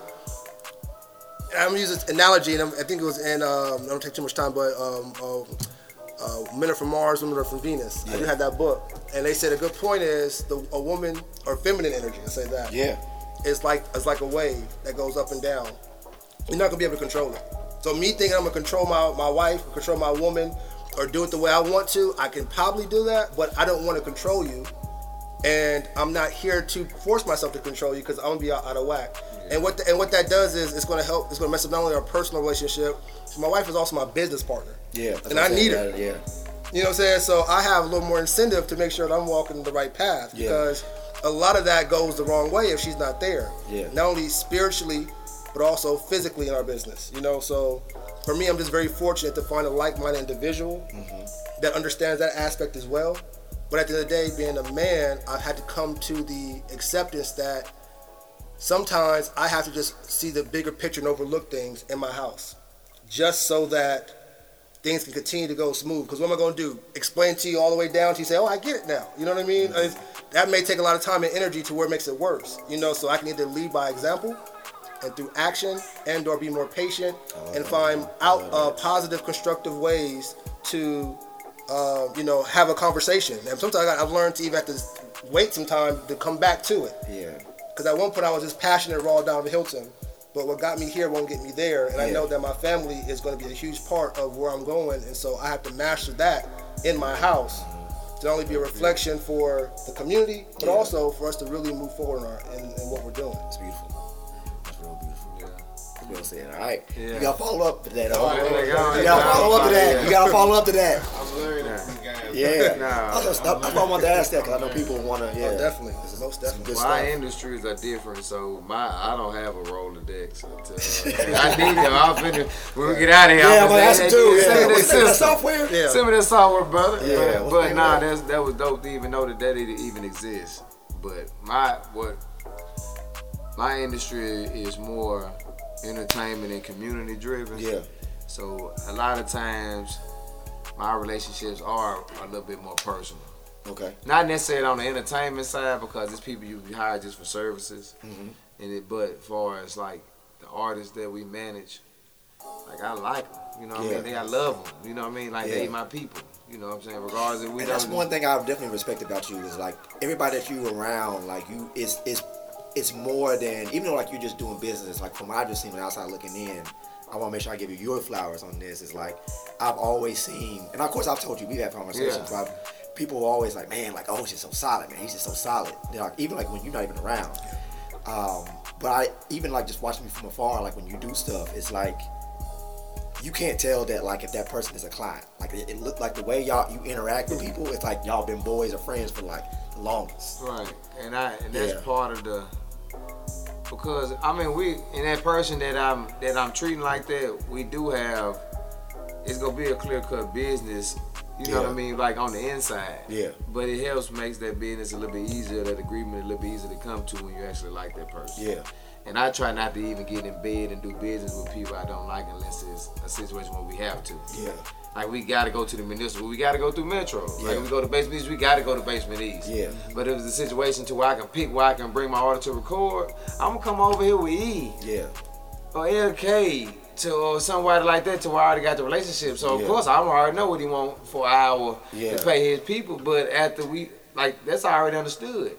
I'm use this analogy, and I'm, I think it was in. Um, I don't take too much time, but um, uh, uh, Men Are from Mars, Women Are from Venus. I do have that book, and they said a good point is the a woman or feminine energy. I say that. Yeah. It's like it's like a wave that goes up and down. You're not gonna be able to control it. So me thinking I'm gonna control my, my wife, control my woman, or do it the way I want to, I can probably do that, but I don't want to control you. And I'm not here to force myself to control you because I'm gonna be out, out of whack. And what the, and what that does is it's gonna help. It's gonna mess up not only our personal relationship. My wife is also my business partner. Yeah. And I need her. Yeah. You know what I'm saying? So I have a little more incentive to make sure that I'm walking the right path Yeah. because a lot of that goes the wrong way if she's not there. Yeah. Not only spiritually, but also physically in our business. You know, so for me, I'm just very fortunate to find a like-minded individual Mm-hmm. that understands that aspect as well. But at the end of the day, being a man, I've had to come to the acceptance that sometimes I have to just see the bigger picture and overlook things in my house, just so that things can continue to go smooth. Because what am I going to do? Explain to you all the way down to you say, "Oh, I get it now." You know what I mean? It's- that may take a lot of time and energy to where it makes it worse. You know, so I can either lead by example and through action, and/or be more patient and find out uh, positive, constructive ways to, uh, you know, have a conversation. And sometimes I've learned to even have to wait some time to come back to it. Yeah. Because at one point I was just passionate raw down the Hilton, but what got me here won't get me there. And I know that my family is going to be a huge part of where I'm going, and so I have to master that in my house to not only be a reflection for the community, but Yeah. also for us to really move forward in, our, in, in what we're doing. It's beautiful. It's real beautiful. Yeah. Will said. All right, Yeah. you gotta follow up to that. Oh, huh? yeah, you gotta follow up to that. You gotta follow up to that. <laughs> I'm learning from you guys. Yeah, <laughs> Nah. that's, that's why I wanted to ask that because I know people want to. Oh, yeah, Oh, definitely. Most definitely. good My stuff. industries are different, so my I don't have a Rolodex. Until, uh, I need them. I'm finna, when we get out of here, Yeah, I'm I'm gonna ask say, him too. hey, send Yeah, me that the name of the system. software? Yeah. Send me that software, brother. Yeah, but, but nah, of that's that was dope to even know that that it even exists. But my what my industry is more entertainment and community driven. Yeah, So a lot of times my relationships are a little bit more personal. okay. Not necessarily on the entertainment side because it's people you hire just for services. Mm-hmm. And it, but as far as like the artists that we manage, like I like them. You know what I mean? They, I love them. You know what I mean? Like Yeah. they my people. You know what I'm saying? Regardless if we And that's one thing I definitely respect about you is like everybody that you around, like you, is it's it's more than even though like you're just doing business. Like from what I've just seen on the outside looking in, I want to make sure I give you your flowers on this. It's like I've always seen, and of course I've told you we've had conversations. Yeah. But people are always like, man, like oh, he's just so solid, man. He's just so solid. They're like even like when you're not even around. Um, but I even like just watching me from afar, like when you do stuff, it's like you can't tell that like if that person is a client. Like it, it looked like the way y'all you interact with people, it's like y'all been boys or friends for like the longest. Right, and I and that's Yeah. part of the because I mean we and that person that I'm that I'm treating like that we do have it's gonna be a clear cut business. You know what I mean, like on the inside. Yeah. But it helps makes that business a little bit easier, that agreement a little bit easier to come to when you actually like that person. Yeah. And I try not to even get in bed and do business with people I don't like unless it's a situation where we have to. Yeah. Like we gotta go to the municipal, we gotta go through Metro. Yeah. Like we go to Basement East, we gotta go to Basement East. Yeah. But if it's a situation to where I can pick where I can bring my order to record, I'm gonna come over here with E Yeah. or LK to or somebody like that to where I already got the relationship. So of course I already know what he want for an hour Yeah. to pay his people. But after we like that's already understood.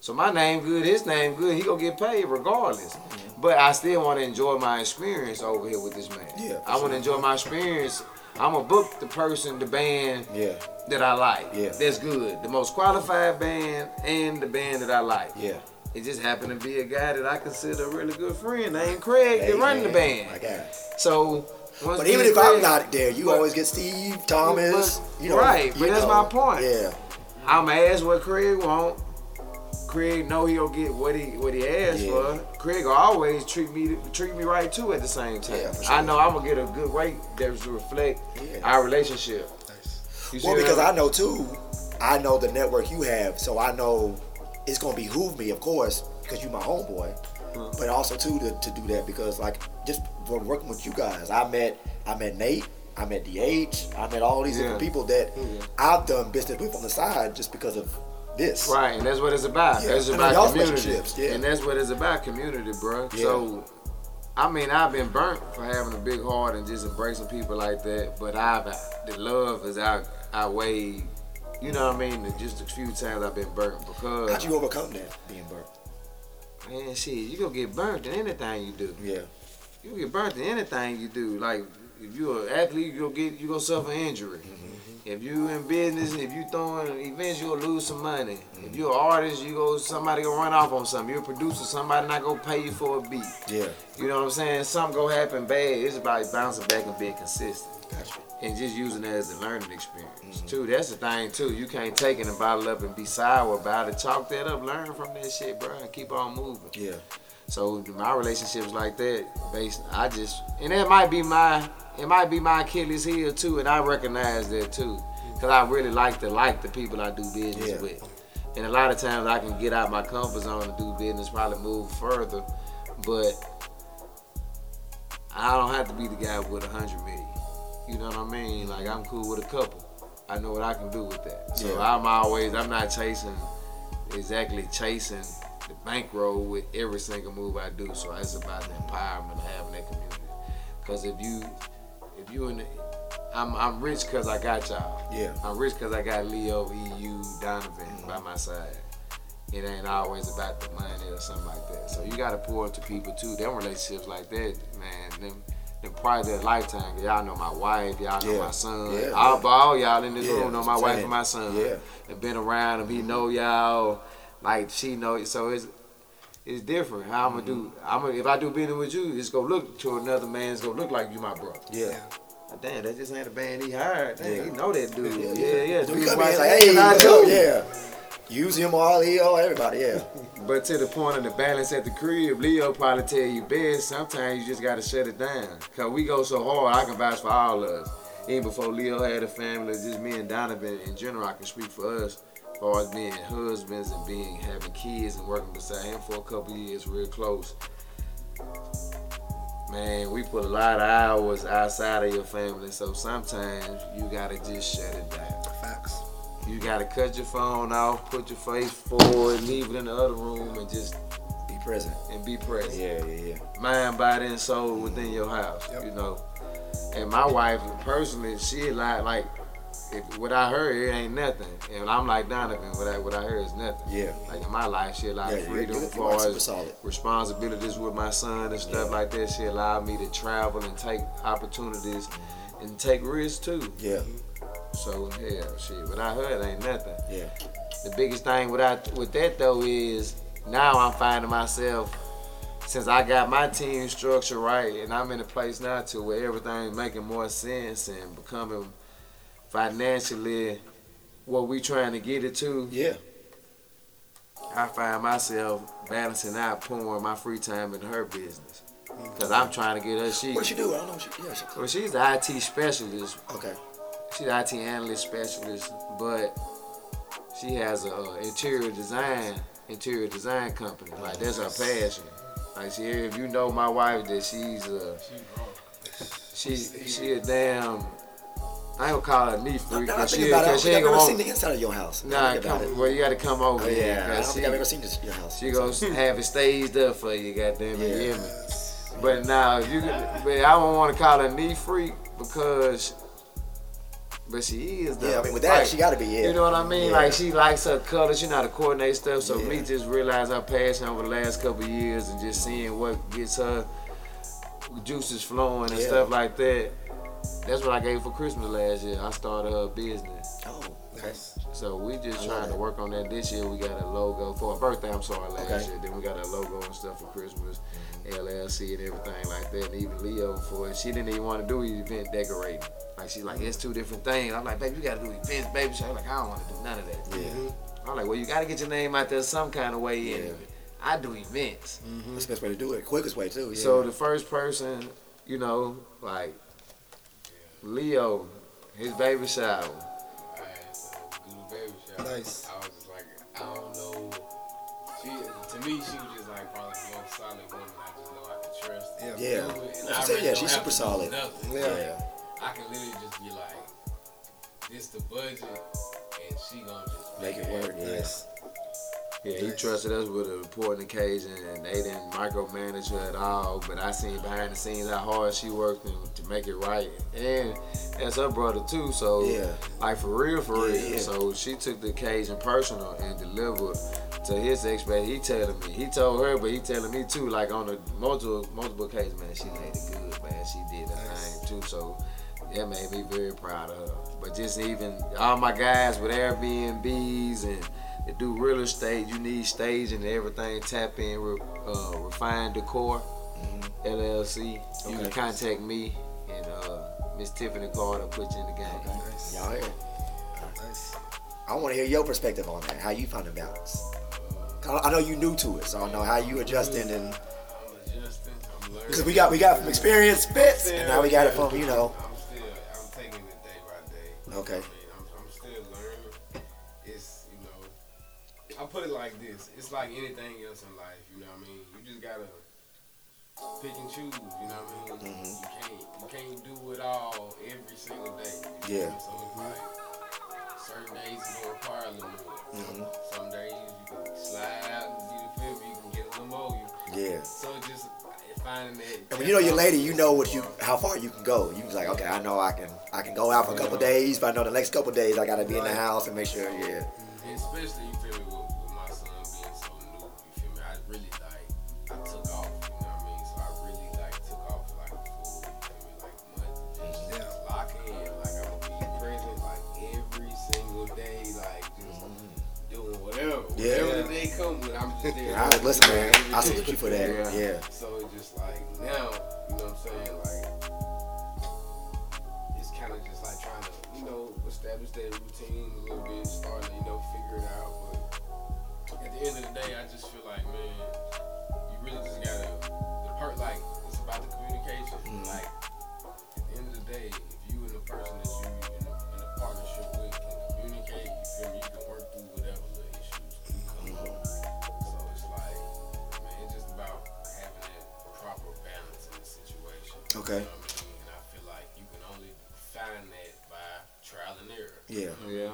So my name good, his name good, he gonna get paid regardless. But I still want to enjoy my experience over here with this man. Yeah, I want to enjoy my experience. I'm gonna book the person, the band Yeah. that I like. Yeah. That's good. The most qualified band and the band that I like. Yeah. It just happened to be a guy that I consider a really good friend named Craig Hey, that run the band. My guy. So But even if and I'm not there, you but- always get Steve, Thomas, but- you know. right, but that's know. my point. Yeah. I'ma ask what Craig want. Craig know he'll get what he what he asked Yeah. for. Craig will always treat me treat me right too at the same time. Yeah, for I know I'm gonna get a good rate that reflect Yeah. our relationship. See Well, because I I know too, I know the network you have, so I know it's gonna behoove me, of course, because you my homeboy. Mm-hmm. But also too to, to do that because like just for working with you guys, I met I met Nate, I met DH, I met all these different people that I've done business with on the side just because of this. Right, and that's what it's about. Yeah, It's and about community. yeah. And that's what it's about, community, bro. Yeah. So, I mean, I've been burnt for having a big heart and just embracing people like that, but I've the love is out outweighed. You know what I mean? Just a few times I've been burnt because How'd you overcome that being burnt? man, shit, you gonna get burnt in anything you do. Yeah. You get burnt in anything you do. Like if you're an athlete, you gonna get you gonna suffer injury. Mm-hmm. If you in business, if you throwing events, you gonna lose some money. If you're an artist, you go somebody gonna run off on something. You're a producer, somebody not gonna pay you for a beat. Yeah. You know what I'm saying? Something gonna happen bad. It's about bouncing back and being consistent. Gotcha. And just using that as a learning experience mm-hmm. too. That's the thing too. You can't take it and bottle up and be sour about it. Chalk that up, learn from that shit, bro, and keep on moving. Yeah. So my relationships like that, based, I just, and that might be my, it might be my Achilles heel too, and I recognize that too, cause I really like to like the people I do business Yeah. with, and a lot of times I can get out my comfort zone to do business, probably move further, but I don't have to be the guy with a hundred million. You know what I mean? Like I'm cool with a couple. I know what I can do with that. So Yeah. I'm always, I'm not chasing, exactly chasing the bankroll with every single move I do. So it's about the empowerment of having that community. Cause if you, if you in the, I'm, I'm rich cause I got y'all. Yeah. I'm rich cause I got Leo, EU, Donovan mm-hmm. by my side. It ain't always about the money or something like that. So you gotta pour into people too. Them relationships like that, man, them them probably their lifetime. Y'all know my wife, y'all know Yeah. my son. Yeah, all, all y'all in this Yeah, room know my wife and my son. Yeah. Have been around him. He know y'all. Like she know. So it's it's different. How I'm gonna do? Mm-hmm. I'm gonna, if I do business with you, it's gonna look to another man. It's gonna look like you my brother. Yeah. Damn, that just ain't a band he hired. Damn, Yeah. he know that dude. Yeah, Yeah, yeah. Dude come in like, hey, I let's do. go, yeah. Use him all Leo, everybody, yeah. <laughs> But to the point of the balance at the crib, Leo probably tell you best. Sometimes you just gotta shut it down. Cause we go so hard, I can vouch for all of us. Even before Leo had a family, just me and Donovan in general, I can speak for us. As far as being husbands and being having kids and working beside him for a couple years, real close. Man, we put a lot of hours outside of your family, so sometimes you gotta just shut it down. Facts. You gotta cut your phone off, put your face forward, leave it in the other room, and just Be present. and be present. Yeah, yeah, yeah. Mind, body, and soul within your house. You know. And my wife, personally, she like like if what I heard, it ain't nothing. And I'm like Donovan, what I what I heard is nothing. Yeah. Like in my life, she allowed Yeah, freedom as far as responsibilities with my son and stuff like that. She allowed me to travel and take opportunities mm-hmm. and take risks too. Yeah. So yeah, shit. What I heard ain't nothing. Yeah. The biggest thing with I, with that though is now I'm finding myself since I got my team structure right and I'm in a place now to where everything's making more sense and becoming financially what we trying to get it to. Yeah. I find myself balancing out pouring my free time in her business. Cause I'm trying to get her she What she do? I don't know. She, yeah, she, well she's the IT specialist okay. She's an IT analyst specialist, but she has a uh, interior design interior design company. Like that's her passion. Like she, if you know my wife, that she's uh, she she a damn. I ain't gonna call her a neat freak, Now, I but think she, about it. I cause don't she ain't I've gonna. seen the inside of your house. Nah, come, well, you gotta come over Oh, here. yeah. I don't cause think I've ever seen this, your house. she gonna hmm. have it staged up for you, goddamn it, Yeah. you hear me? But now you, can- but I don't want to call her a knee freak because, but she is though. Yeah, I mean, with that, Like, she gotta be, yeah. You know what I mean? Yeah. Like she likes her colors. She know how to coordinate stuff. So Yeah. me just realize her passion over the last couple of years and just seeing what gets her juices flowing and stuff like that. That's what I gave for Christmas last year. I started a business. Oh, okay. So we just I trying to work on that this year. We got a logo for her birthday. I'm sorry, last Okay. year. Then we got a logo and stuff for Christmas, LLC and everything like that. And even Leo for it. She didn't even want to do event decorating. Like she's like, it's two different things. I'm like, baby, you got to do events, baby. She's like, I don't want to do none of that. Yeah. I'm like, well, you got to get your name out there some kind of way. Yeah. And I do events. Mm-hmm. That's the best way to do it. Quickest way too. Yeah. So the first person, you know, like Leo, his baby shower. Alright, so do the baby shower. Nice. I was just like, I don't know. She, to me, she was just like probably the most solid woman I just know I can trust. Yeah. Yeah. Do and She I said, really yeah, she's super solid. nothing. Yeah. yeah. I can literally just be like, this the budget, and she gonna just Make it work. Yeah. Nice. Yeah, he trusted us with an important occasion, and they didn't micromanage her at all. But I seen behind the scenes how hard she worked and to make it right, and that's her brother too. So, Yeah. like for real, for Yeah, real. yeah. So she took the occasion personal and delivered to his expect. He telling me, he told her, but he telling me too. Like on a multiple multiple occasions, man, she made it good, man. She did the thing too. So that made me very proud of her. But just even all my guys with Airbnbs and they do real estate, you need staging and everything. Tap in, re- uh, refine decor, LLC. You can contact me and uh, Miss Tiffany Carter put you in the game. Nice. Y'all hear? it? Nice. I want to hear your perspective on that. How you find the balance? I I know you new to it, so I don't know how you adjusting and I'm adjusting. I'm learning. because we got we got from experience bits, and now we got it from you know. I'm still, I'm taking it day by day. Okay. I put it like this. It's like anything else in life, you know what I mean? You just gotta pick and choose, you know what I mean? Mhm. You can't, you can't do it all every single day. you Yeah. know? So it's like, certain days you gonna require a little more. Mhm. Some days you can slide out and you feel me, you can get a little more. You, Yeah. so just finding that. And when you know your lady, you know what you how far you can go. You can like, okay, I know I can I can go out for a couple days, but I know the next couple days I gotta be in the house and make sure. Yeah. And especially you feel me with, come with, I'm just there. All right, listen, man. I salute you for that. Yeah. Yeah. So it's just like now, you know what I'm saying? Like it's kind of just like trying to, you know, establish that routine a little bit, starting to, you know, figure it out. But at the end of the day, I just feel like, man, you really just gotta the part like it's about the communication. Mm. Like at the end of the day, Okay. You know what I mean? And I feel like you can only find that by trial and error. Yeah. Yeah.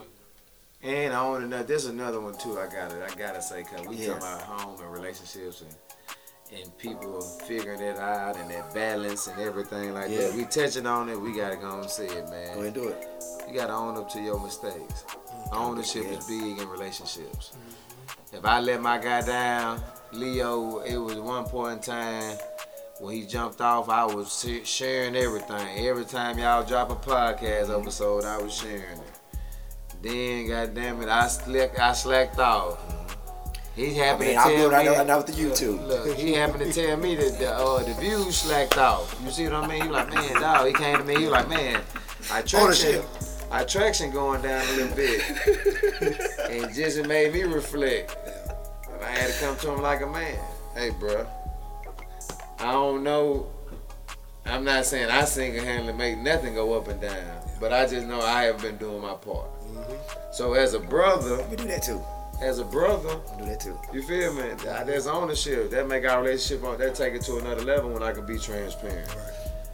And I want to know, there's another one too. I got it. I gotta say, cause we Yeah. talking about home and relationships and and people figuring it out and that balance and everything like Yeah. that. We touching on it. We gotta go and say it, Go man. ahead and do it. You gotta own up to your mistakes. Mm-hmm. Ownership Yeah. is big in relationships. Mm-hmm. If I let my guy down, Leo, it was one point in time when he jumped off, I was sharing everything. Every time y'all drop a podcast episode, I was sharing it. Then, goddamn it, I slacked, I slacked off. He I happened mean, to tell right me. now, now with the YouTube. Look, he happened to tell me that the, uh, the views slacked off. You see what I mean? He like, man, dog. He came to me. He was like, man, our traction, our traction going down a little bit, <laughs> and just it made me reflect. And I had to come to him like a man. Hey, bro, I don't know. I'm not saying I single-handedly make nothing go up and down, but I just know I have been doing my part. Mm-hmm. So as a brother, We do that too. as a brother, We do that too. you feel me? That- There's ownership. That make our relationship on that take it to another level when I can be transparent.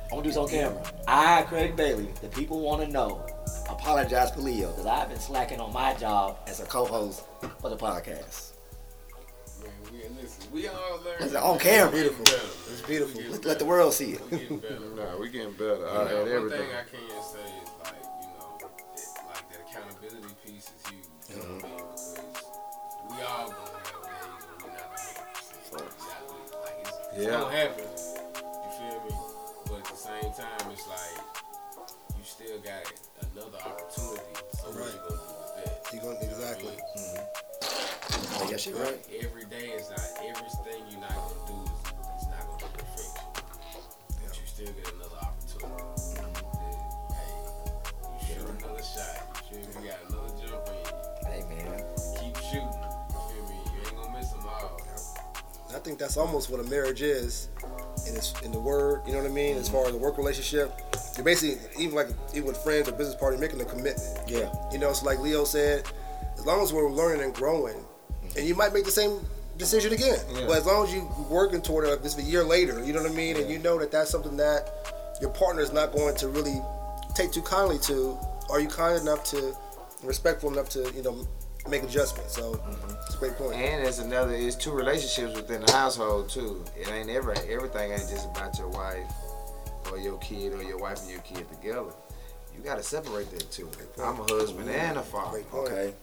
I'm gonna do this on camera. I, Craig Bailey, the people want to know. Apologize for Leo because I've been slacking on my job as a co-host for the podcast. Man, we, all learn. It's on camera. Beautiful. It's beautiful. Let, let the world see it. We getting better. <laughs> Nah, we getting better. You I know, had one everything. thing I can say is like, you know, that, like that accountability piece is huge. You know what I mean? Uh-huh. Because we all gonna have days when we're not 100%. So, like, it's, it's Yeah. gonna happen. You feel me? But at the same time, it's like you still got another opportunity. So what you gonna do with that? You gonna exactly. I guess you're right. Every day is not everything you're not gonna do is it's not gonna be perfection. But you still get another opportunity. That, hey, you shoot another shot. You feel me? You got another jump in Hey man. Keep shooting. You feel me? You ain't gonna miss them all. I think that's almost what a marriage is, in its in the word. You know what I mean? As far as a work relationship, you're basically even like even with friends or business partners making a commitment. Yeah. You know, so like Leo said, as long as we're learning and growing, and you might make the same decision again, Yeah. but as long as you're working toward it, this a year later, you know what I mean, and you know that that's something that your partner is not going to really take too kindly to. Are you kind enough to, respectful enough to, you know, make adjustments? So mm-hmm. it's a great point. And it's another. It's two relationships within the household too. It ain't ever. Everything ain't just about your wife or your kid or your wife and your kid together. You gotta separate that too. I'm a husband and a father. Okay.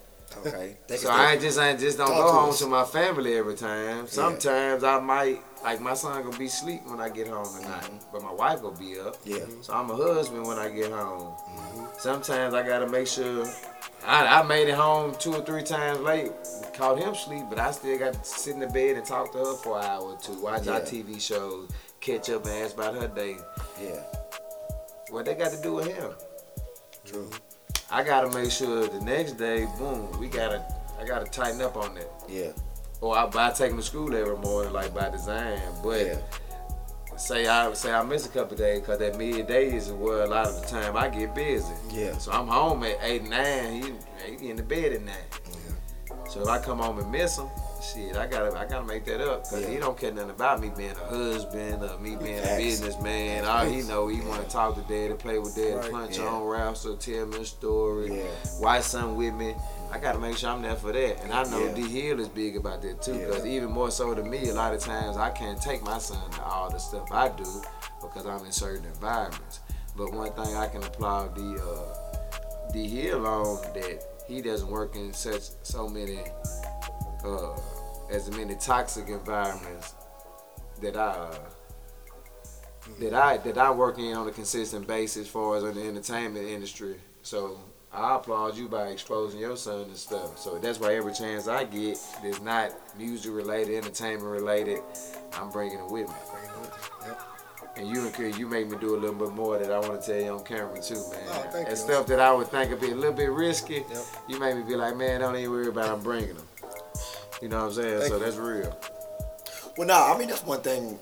Okay. <laughs> So I just ain't just don't go home to my family every time. Sometimes I might like my son gonna be asleep when I get home at night, but my wife gonna be up. Yeah. So I'm a husband when I get home. Sometimes I gotta make sure. I, I made it home two or three times late, caught him sleep, but I still got to sit in the bed and talk to her for an hour or two, watch our TV shows, catch up and ask about her day. Yeah. What they got to do with him? True. I gotta make sure the next day, boom, we gotta, I gotta tighten up on that. Yeah. Or I, take him to school every morning, like by design. But Yeah. say I say I miss a couple days, cause that midday is where a lot of the time I get busy. Yeah. So I'm home at eight nine. He, he in the bed at nine. Yeah. So if I come home and miss him, shit, I gotta I gotta make that up, cause Yeah. he don't care nothing about me being a husband or me being a Facts. businessman. All he know, he want to talk to daddy, play with daddy, Right. punch Yeah. on wrestle, tell me a story, Yeah. watch something with me. I gotta make sure I'm there for that. And I know Yeah. D Hill is big about that too, Yeah. because even more so to me, a lot of times I can't take my son to all the stuff I do because I'm in certain environments. But one thing I can applaud D uh, D Hill on that he doesn't work in such so many uh, as many toxic environments that I uh, that I that I work in on a consistent basis, as far as in the entertainment industry. So I applaud you by exposing your son and stuff. So that's why every chance I get that's not music related, entertainment related, I'm bringing it with me. And you and you make me do a little bit more that I want to tell you on camera too, man. Oh, thank and you. stuff that I would think would be a little bit risky, yep. you make me be like, man, don't even worry about it, I'm bringing them. You know what I'm saying? Thank so you. that's real. Well, no, I mean that's one thing.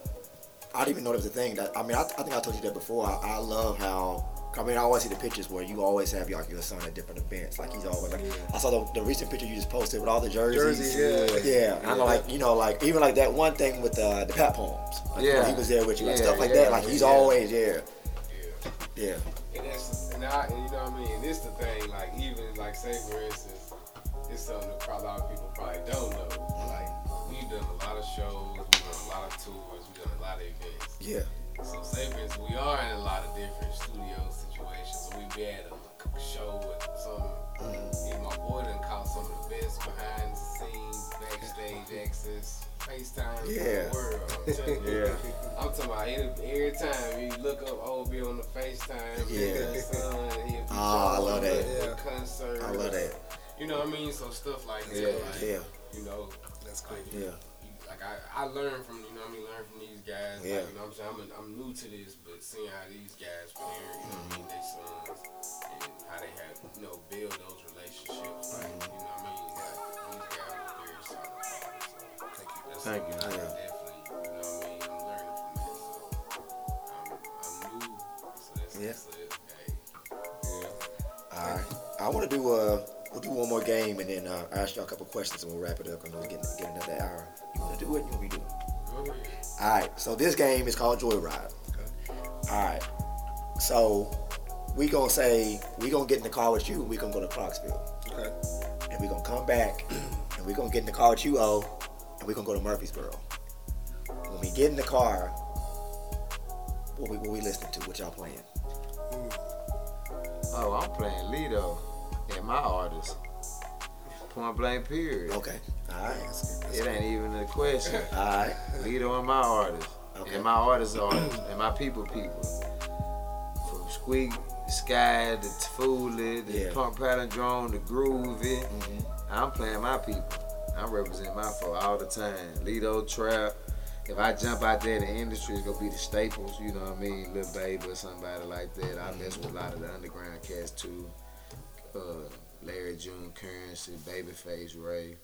I didn't even know there was a thing that I mean I, I think I told you that before. I, I love how I mean I always see the pictures where you always have your, your son at different events. Like he's always like I saw the, the recent picture you just posted with all the jerseys. Jerseys, yeah. yeah. And I know like you know like even like that one thing with uh, the Pat Poems. Like, Yeah. he was there with you like Yeah, stuff like yeah, that. Like he's yeah. always yeah. Yeah. And that's and, I, and you know what I mean. This the thing. Like even like say for instance, it's something that probably a lot of people probably don't know. Like we've done a lot of shows, we've done a lot of tours, we've done a lot of events. Yeah. So say for instance, we are in a lot of different studio situations. So we be at a show with some. Mm. And my boy done caught some of the best behind the scenes, backstage access, FaceTime Yeah. the world. I'm. <laughs> Yeah. I'm talking about every, every time you look up oh, OB on the FaceTime, Yeah. son, he'll be Oh, I love that. Yeah. concert. I love that. You know what I mean? So stuff like that. Yeah. like, Yeah. You know, That's cool. like, Yeah. like I, I learned from you know what I mean learn from these guys. Yeah. Like, you know what I'm saying? I'm, I'm new to this, but seeing how these guys parent, you know what I mean, their sons and how they have you know build those relationships. Like you know what I mean? Like, these guys are very solid. So Thank you. that's Thank you. I definitely you know what I mean. I'm learning from that. So I'm, I'm new. So that's, Yeah. that's. Hey. All right. I want to do uh we'll do one more game and then uh, ask y'all a couple questions and we'll wrap it up. I know we're getting getting another hour. You want to do it? You want me to do it? All right. So this game is called Joyride. All right. So we gonna say we gonna get in the car with you. and We gonna go to Clarksville, Okay. and we gonna come back, and we gonna get in the car with you, O, and we gonna go to Murfreesboro. When we get in the car, what we what we listening to? What y'all playing? Oh, I'm playing Lido and my artist. Point blank period. Okay. All right. It ain't even a question. All right. Lido and my artist. Okay. And my artist artist. and my people people. From Squeak, Sky, the Tfooly, the Yeah. Punk Palindrome, the Groovy. Mhm. I'm playing my people. I represent my folk all the time. Lido Trap. If I jump out there in the industry, it's gonna be the staples, you know what I mean? Lil Baby or somebody like that. I mess with a lot of the underground cats too. Uh, Larry June, Currency, Babyface, Ray.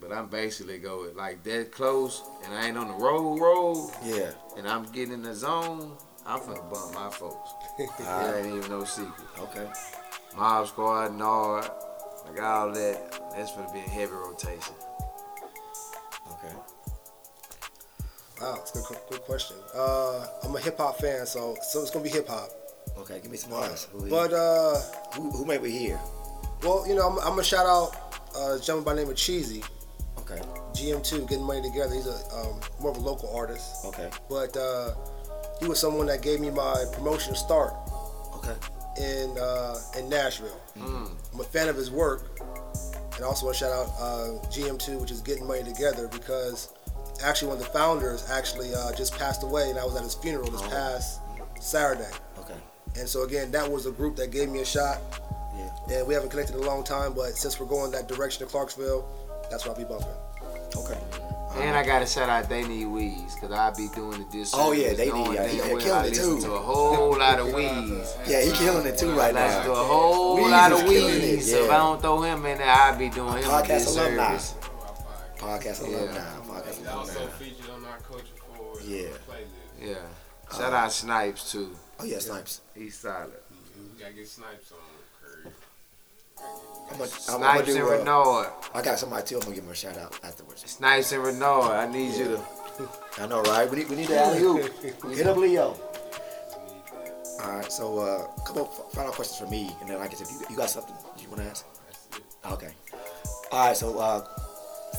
But I'm basically going like that close, and I ain't on the road road, Yeah. and I'm getting in the zone. I'm finna bump my folks. <laughs> All ain't even no secret. Okay. Mob Squad, Nard, like all that. That's gonna be a heavy rotation. Okay. Wow, it's a good, good question. Uh, I'm a hip hop fan, so so it's gonna be hip hop. Okay. Give me some artists. Who, But uh, who, who may we hear? well, you know, I'm, I'm gonna shout out uh, a gentleman by the name of Cheesy, Okay. GM2, getting money together. He's a um, more of a local artist, Okay. but uh, he was someone that gave me my promotion start Okay. in uh, in Nashville. I'm a fan of his work, and I also want to shout out uh, GM2, which is getting money together, because actually one of the founders actually uh, just passed away, and I was at his funeral this past Saturday. Okay. And so again, that was a group that gave me a shot, Yeah. and we haven't connected in a long time, but since we're going that direction to Clarksville, that's where I'll be bumping. Okay. And I gotta shout out They Need Weeds, cause I be doing it this Oh, yeah, They Need- yeah, damn he- he killing I it, listen too. to a whole lot of Weeds. <laughs> Yeah, he killing it too right I listen to a whole Weeds lot of killing it, Weeds. So if. I don't throw him in there, I be doing him podcast a Podcast alumni. disservice. Podcast alumni. Podcast It's also featured on our Culture Forward Yeah. playlist. Yeah. Shout out Snipes too. Oh yeah, Snipes. He's solid. We gotta get snipes on Curry. I'm gonna, I'm, I'm Snipes gonna and. Uh, Renard. I got somebody too. I'm gonna give him a shout out afterwards. Snipes and Renard. I need you to. I know, right? We need we need the alley oop. Hit up Leo. All right. So uh, a couple f- final questions for me, and then like I guess if you, you got something you want to ask. Okay. All right. So uh,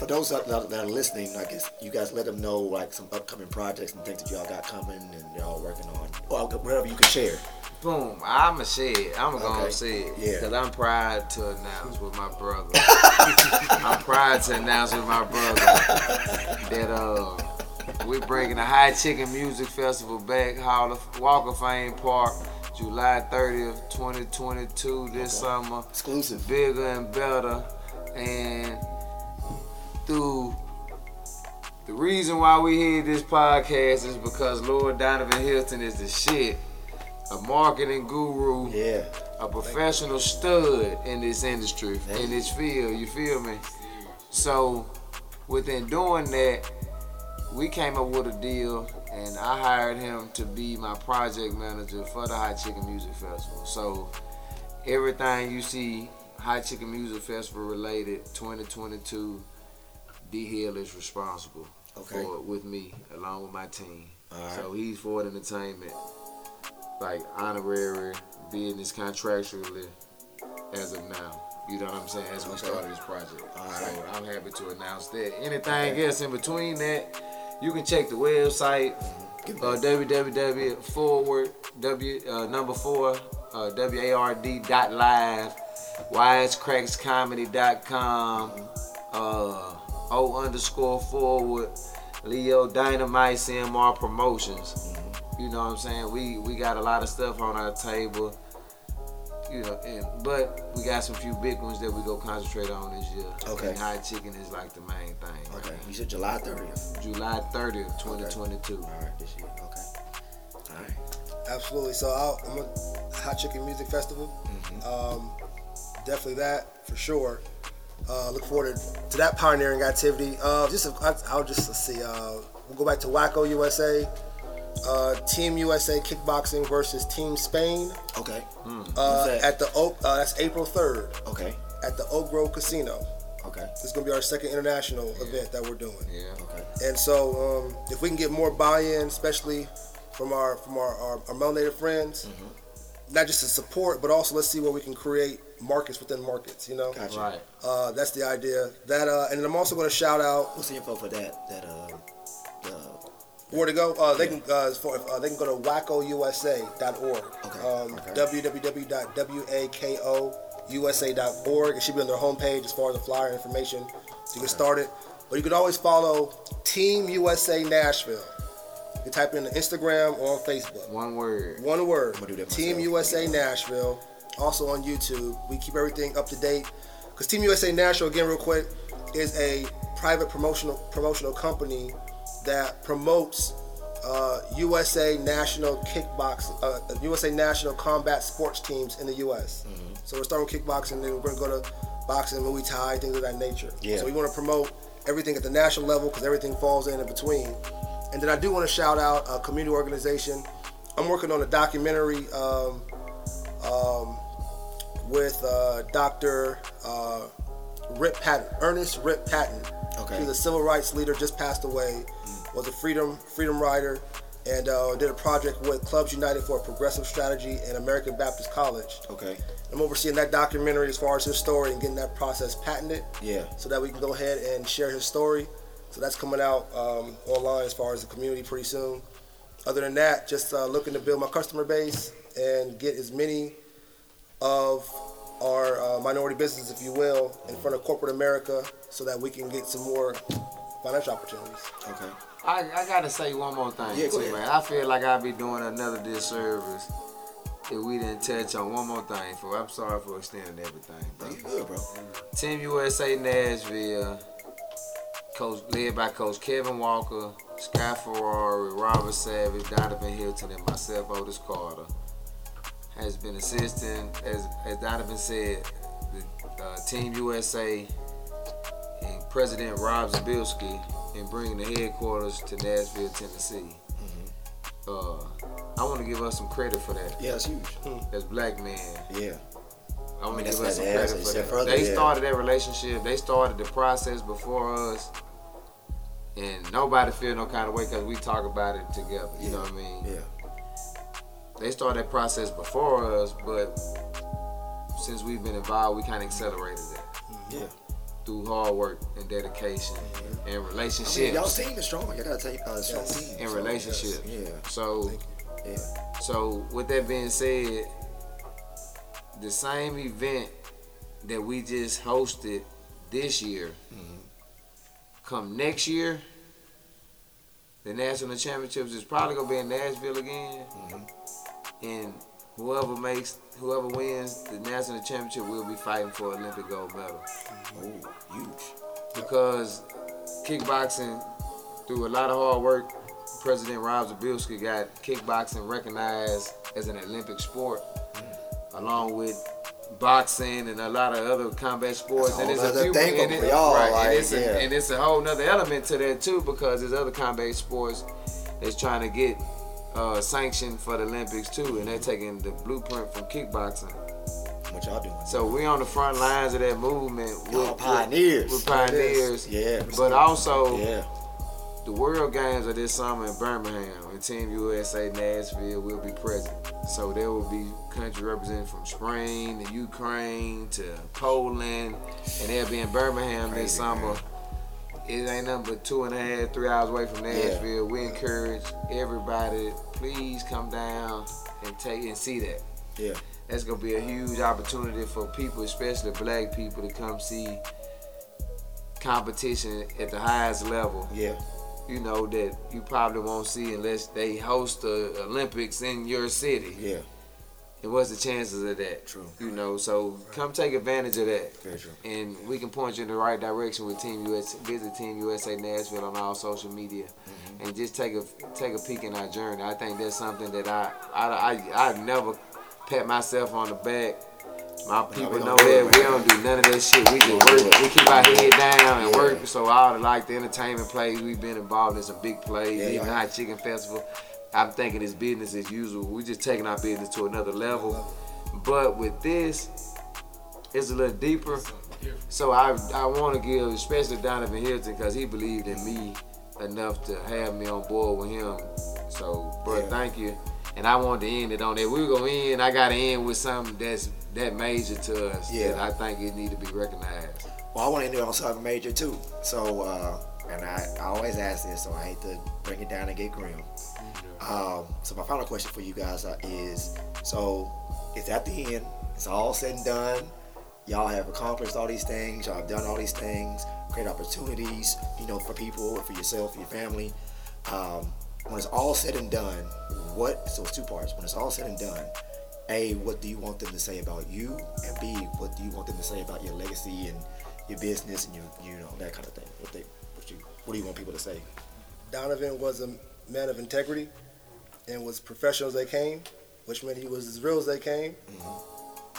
for those that, that are listening, I guess you guys let them know like some upcoming projects and things that y'all got coming and y'all working on, or whatever you can share. Boom. I'ma say it. I'm gonna Okay. say it. Yeah. Cause I'm proud to announce with my brother. <laughs> I'm proud to announce with my brother that uh we're bringing the Hot Chicken Music Festival back, Hall of Walk of Fame Park, July 30th, 2022, this summer. Exclusive. Bigger and better. And through the reason why we hear this podcast is because Lord Donovan Hylton is the shit. A marketing guru. Yeah. A professional stud in this industry, Thank in this field. You feel me? So, within doing that, we came up with a deal, and I hired him to be my project manager for the Hot Chicken Music Festival. So, everything you see Hot Chicken Music Festival related 2022, D Hill is responsible Okay. for it with me, along with my team. So he's Ford Entertainment, like honorary business contractually as of now. You know what I'm saying? As we Okay. started this project. So I'm happy to announce that. Anything else in between that, you can check the website, uh, www forward w uh, number four uh, w a r d dot live, wisecrackscomedy.com, uh, o underscore forward, Leo Dynamite CMR Promotions. You know what I'm saying? We we got a lot of stuff on our table. You know, and, but we got some few big ones that we go concentrate on this year. Okay. And hot chicken is like the main thing. Okay. You said July 30th. July 30th, 2022. All right, this year. Okay. All right. Absolutely. So I'll, I'm a Hot Chicken Music Festival. Um, definitely that for sure. Uh, look forward to, to that pioneering activity. Uh, just I, I'll just let's see. Uh, we'll go back to WAKO USA. Uh, Team USA Kickboxing versus Team Spain. Okay. Uh, at the Oak. Uh, that's April 3rd Okay. at the Oak Grove Casino. Okay. This is gonna be our second international event that we're doing. Yeah. Okay. And so, um, if we can get more buy-in, especially from our from our, our, our melanated friends, not just to support, but also let's see what we can create markets within markets. You know, Gotcha. Right. uh, that's the idea. That uh, and then I'm also going to shout out What's the info for that? That uh, the where to go. Uh, they can uh, as far, uh, they can go to wakousa.org. Okay, Um, okay. www.wakousa.org. It should be on their homepage as far as the flyer information to get started. But you can always follow Team USA Nashville. You type in the Instagram or on Facebook. One word. One word. gonna do that Team myself. USA Nashville. Also on YouTube. We keep everything up to date. Because Team USA National, again, real quick, is a private promotional promotional company that promotes uh, USA national kickboxing, uh, USA national combat sports teams in the U.S. Mm-hmm. So we're starting with kickboxing, then we're going to go to boxing, Muay Thai, things of that nature. Yeah. So we want to promote everything at the national level because everything falls in in between. And then I do want to shout out a community organization. I'm working on a documentary um, um, with uh, Dr. Uh, Rip Patton, Ernest Rip Patton. Okay. He's a civil rights leader, just passed away. Was a freedom freedom rider, and uh, did a project with Clubs United for a Progressive Strategy and American Baptist College. okay. I'm overseeing that documentary as far as his story and getting that process patented Yeah. so that we can go ahead and share his story. So that's coming out um, online as far as the community pretty soon. Other than that, just uh, looking to build my customer base and get as many of our uh, minority businesses, if you will, in front of corporate America so that we can get some more financial opportunities. Okay. I, I gotta say one more thing Yeah, too, man. I feel like I'd be doing another disservice if we didn't touch on one more thing. For I'm sorry for extending everything, bro. You good, bro? Team USA Nashville, coach led by Coach Kevin Walker, Scott Ferrari, Robert Savage, Donovan Hylton, and myself, Otis Carter, has been assisting, as, as Donovan said, the uh, Team USA and President Rob Zabilski in bringing the headquarters to Nashville, Tennessee. Uh, I want to give us some credit for that. Yeah, it's huge. As black men, Yeah. I want mean, to that's give us some credit for that. further, they yeah. started that relationship. They started the process before us, and nobody feel no kind of way because we talk about it together. You know what I mean? Yeah. They started that process before us, but since we've been involved, we kind of accelerated that mm-hmm. Yeah. through hard work and dedication mm-hmm. and I mean, y'all team is strong. Y'all gotta take uh, strong Yes. team. and so, relationships. Yeah. So, Yeah. so with that being said, the same event that we just hosted this year, mm-hmm. come next year, the national championships is probably gonna be in Nashville again, and whoever makes, whoever wins the national championship will be fighting for Olympic gold medal. Oh, huge. Because kickboxing, through a lot of hard work, President Rob Zabilski got kickboxing recognized as an Olympic sport, mm. along with boxing and a lot of other combat sports. And it's a few, thing and, for it- y'all, right, like, and, it's yeah. a, and it's a whole nother element to that too, because there's other combat sports that's trying to get uh, sanctioned for the Olympics too, and they're taking the blueprint from kickboxing. What y'all doing? So we on the front lines of that movement. We're pioneers. We're, pioneers. Yeah. But also, Yeah. the World Games are this summer in Birmingham, and Team USA Nashville will be present. So there will be country represented from Spain to Ukraine to Poland, and they'll be in Birmingham this Crazy, summer. It ain't nothing but two and a half, three hours away from Yeah. Nashville. We encourage everybody, please come down and take and see that. Yeah. That's gonna be a huge opportunity for people, especially black people, to come see competition at the highest level. Yeah. You know that you probably won't see unless they host the Olympics in your city. Yeah. And what's the chances of that? True. You know, so come take advantage of that. Very true. And we can point you in the right direction with Team USA. Visit Team USA Nashville on all social media, Mm-hmm. and just take a take a peek in our journey. I think that's something that I I I, I never pat myself on the back. My people we know that it, we don't do none of that shit. We just work. We keep our head down and Yeah. work. So all the like the entertainment plays, we've been involved in some big plays. Yeah, even yeah. Hot Chicken Festival. I'm thinking it's business as usual. We're just taking our business to another level. But with this, it's a little deeper. So I I want to give, especially Donovan Hylton, because he believed in me enough to have me on board with him. So, bro, Yeah. thank you. And I wanted to end it on that. We are gonna end. I gotta end with something that's that major to us. Yeah. That I think it need to be recognized. Well, I want to end it on something major too. So, uh, and I, I always ask this, so I hate to bring it down and get grim. Um, so my final question for you guys is: so it's at the end. It's all said and done. Y'all have accomplished all these things. Y'all have done all these things. Create opportunities, you know, for people, for yourself, for your family. Um, when it's all said and done, what? So it's two parts. When it's all said and done, a, what do you want them to say about you? And B, what do you want them to say about your legacy and your business and your, you know, that kind of thing? What they, what you, what do you want people to say? Donovan was a man of integrity and was professional as they came, which meant he was as real as they came.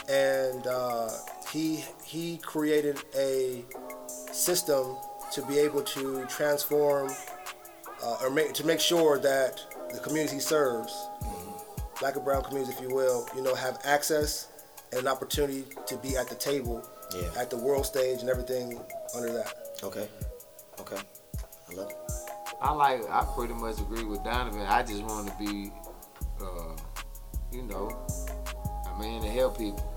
And uh, he he created a system to be able to transform uh, or make to make sure that the communities he serves, black and brown communities, if you will, you know, have access and an opportunity to be at the table, Yeah. at the world stage, and everything under that. Okay. Okay. I love it. I like. I pretty much agree with Donovan. I just want to be, uh, you know, a man to help people.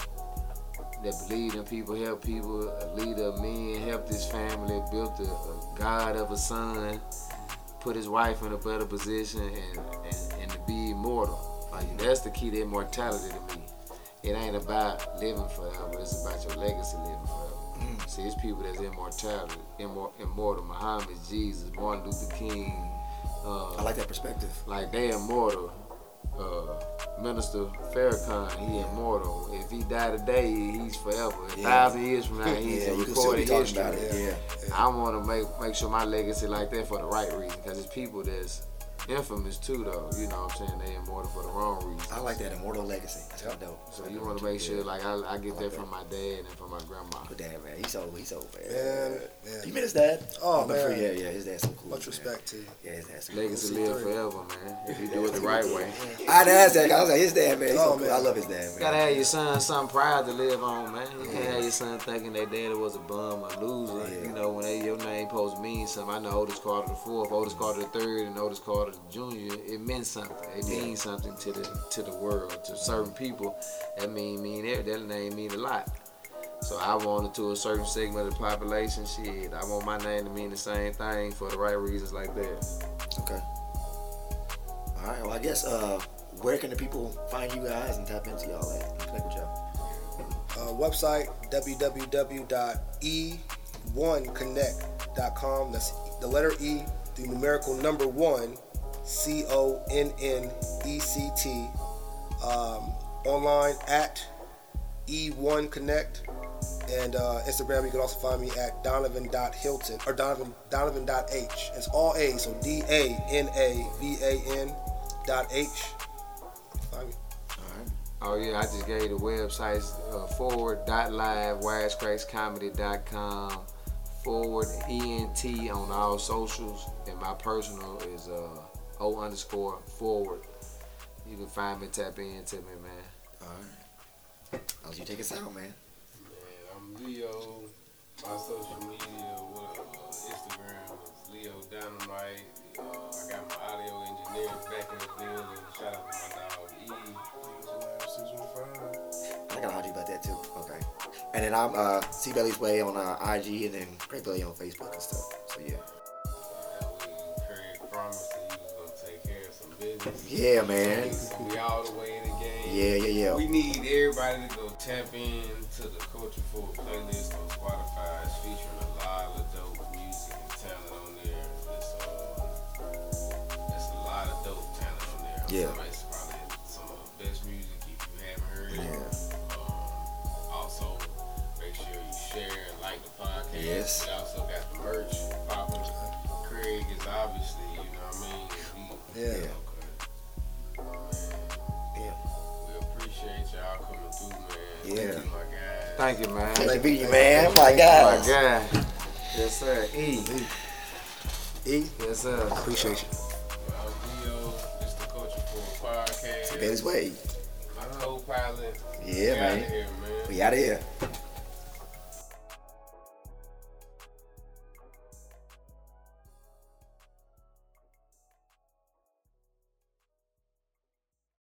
That believe in people, help people. A leader of men, helped his family, built a, a god of a son, put his wife in a better position, and and, and to be immortal. Like that's the key to immortality to me. It ain't about living forever. It's about your legacy living forever. See, it's people that's immortality, immor- immortal. Muhammad, Jesus, Martin Luther King. Uh, I like that perspective. like they immortal. Uh, Minister Farrakhan, he immortal. If he die today, he's forever. A Yeah. thousand years from now, he's <laughs> Yeah, a you can still be recorded history. it. Yeah. I want to make make sure my legacy like that for the right reason, because it's people that's infamous too, though. You know what I'm saying? They immortal for the wrong reason. I like that immortal legacy. That's kind of dope. So you want to make sure, like I, I get that from my dad and from my grandma. Good dad, man. He's old. he's old, bad. Man, man. You met his dad? Oh, I'm for- man. Yeah, yeah. His dad's so cool. Much man. respect to you. Yeah, his dad's so Legacy cool. live forever, man. If you do it the right way. I'd ask that. I was like, his dad, man. He's so Oh, cool. man. I love his dad, man. You gotta have your son something proud to live on, man. You can't have your son thinking their daddy was a bum or loser. Yeah. You know, when they, your name supposed to mean something. I know Otis Carter the fourth, Otis Carter the third, and Otis Carter the junior. It meant something. It means something to the to the world, to certain people. That mean mean that that name mean a lot. So I wanted to a certain segment of the population. Shit, I want my name to mean the same thing for the right reasons like that. Okay. All right. Well, I guess uh, where can the people find you guys and tap into y'all at? Connect with y'all. Uh, website www.e1connect.com. That's the letter E, the numerical number one, C O N N E C T. Um, online at E1 Connect. And uh, Instagram, you can also find me at Donovan.Hylton or Donovan Donovan.H. It's all A, so D A N A V A N dot H. Find me. Oh yeah, I just gave the websites uh, dot wisecrackscomedy.com forward ent on all socials and my personal is uh o underscore forward. You can find me, tap in into me, man. All right. How's you take us out, man? Man, I'm Leo. My social media, with, uh, Instagram is Leo Dynamite. Uh, I got my audio engineer back in the building. Shout out to my dog E. I gotta holler you about that too. Okay. And then I'm uh C Belly's Way on uh, IG and then Craig Belly on Facebook and stuff. So yeah. Craig business. Yeah, man. He's all the way in the game. Yeah, yeah, yeah. We need everybody to go tap in to the Culture Forward playlist on Spotify. It's featuring a lot of dope music and talent on there. It's, uh, it's a lot of dope talent on there. Yeah. Some- It's probably some of the best music if you haven't heard it. Yeah. Um, also, make sure you share and like the podcast. Yes. We also got the merch popping. Craig is obviously, you know what I mean? He-. Yeah. Thank you, man. Oh, Thank you, meeting you, man. My God. My God. Yes, sir. E. E. Yes, sir. Appreciate you. I'm Leo. This the Culture podcast. C Way. My co-pilot. Yeah, We man. here, man. We out of here.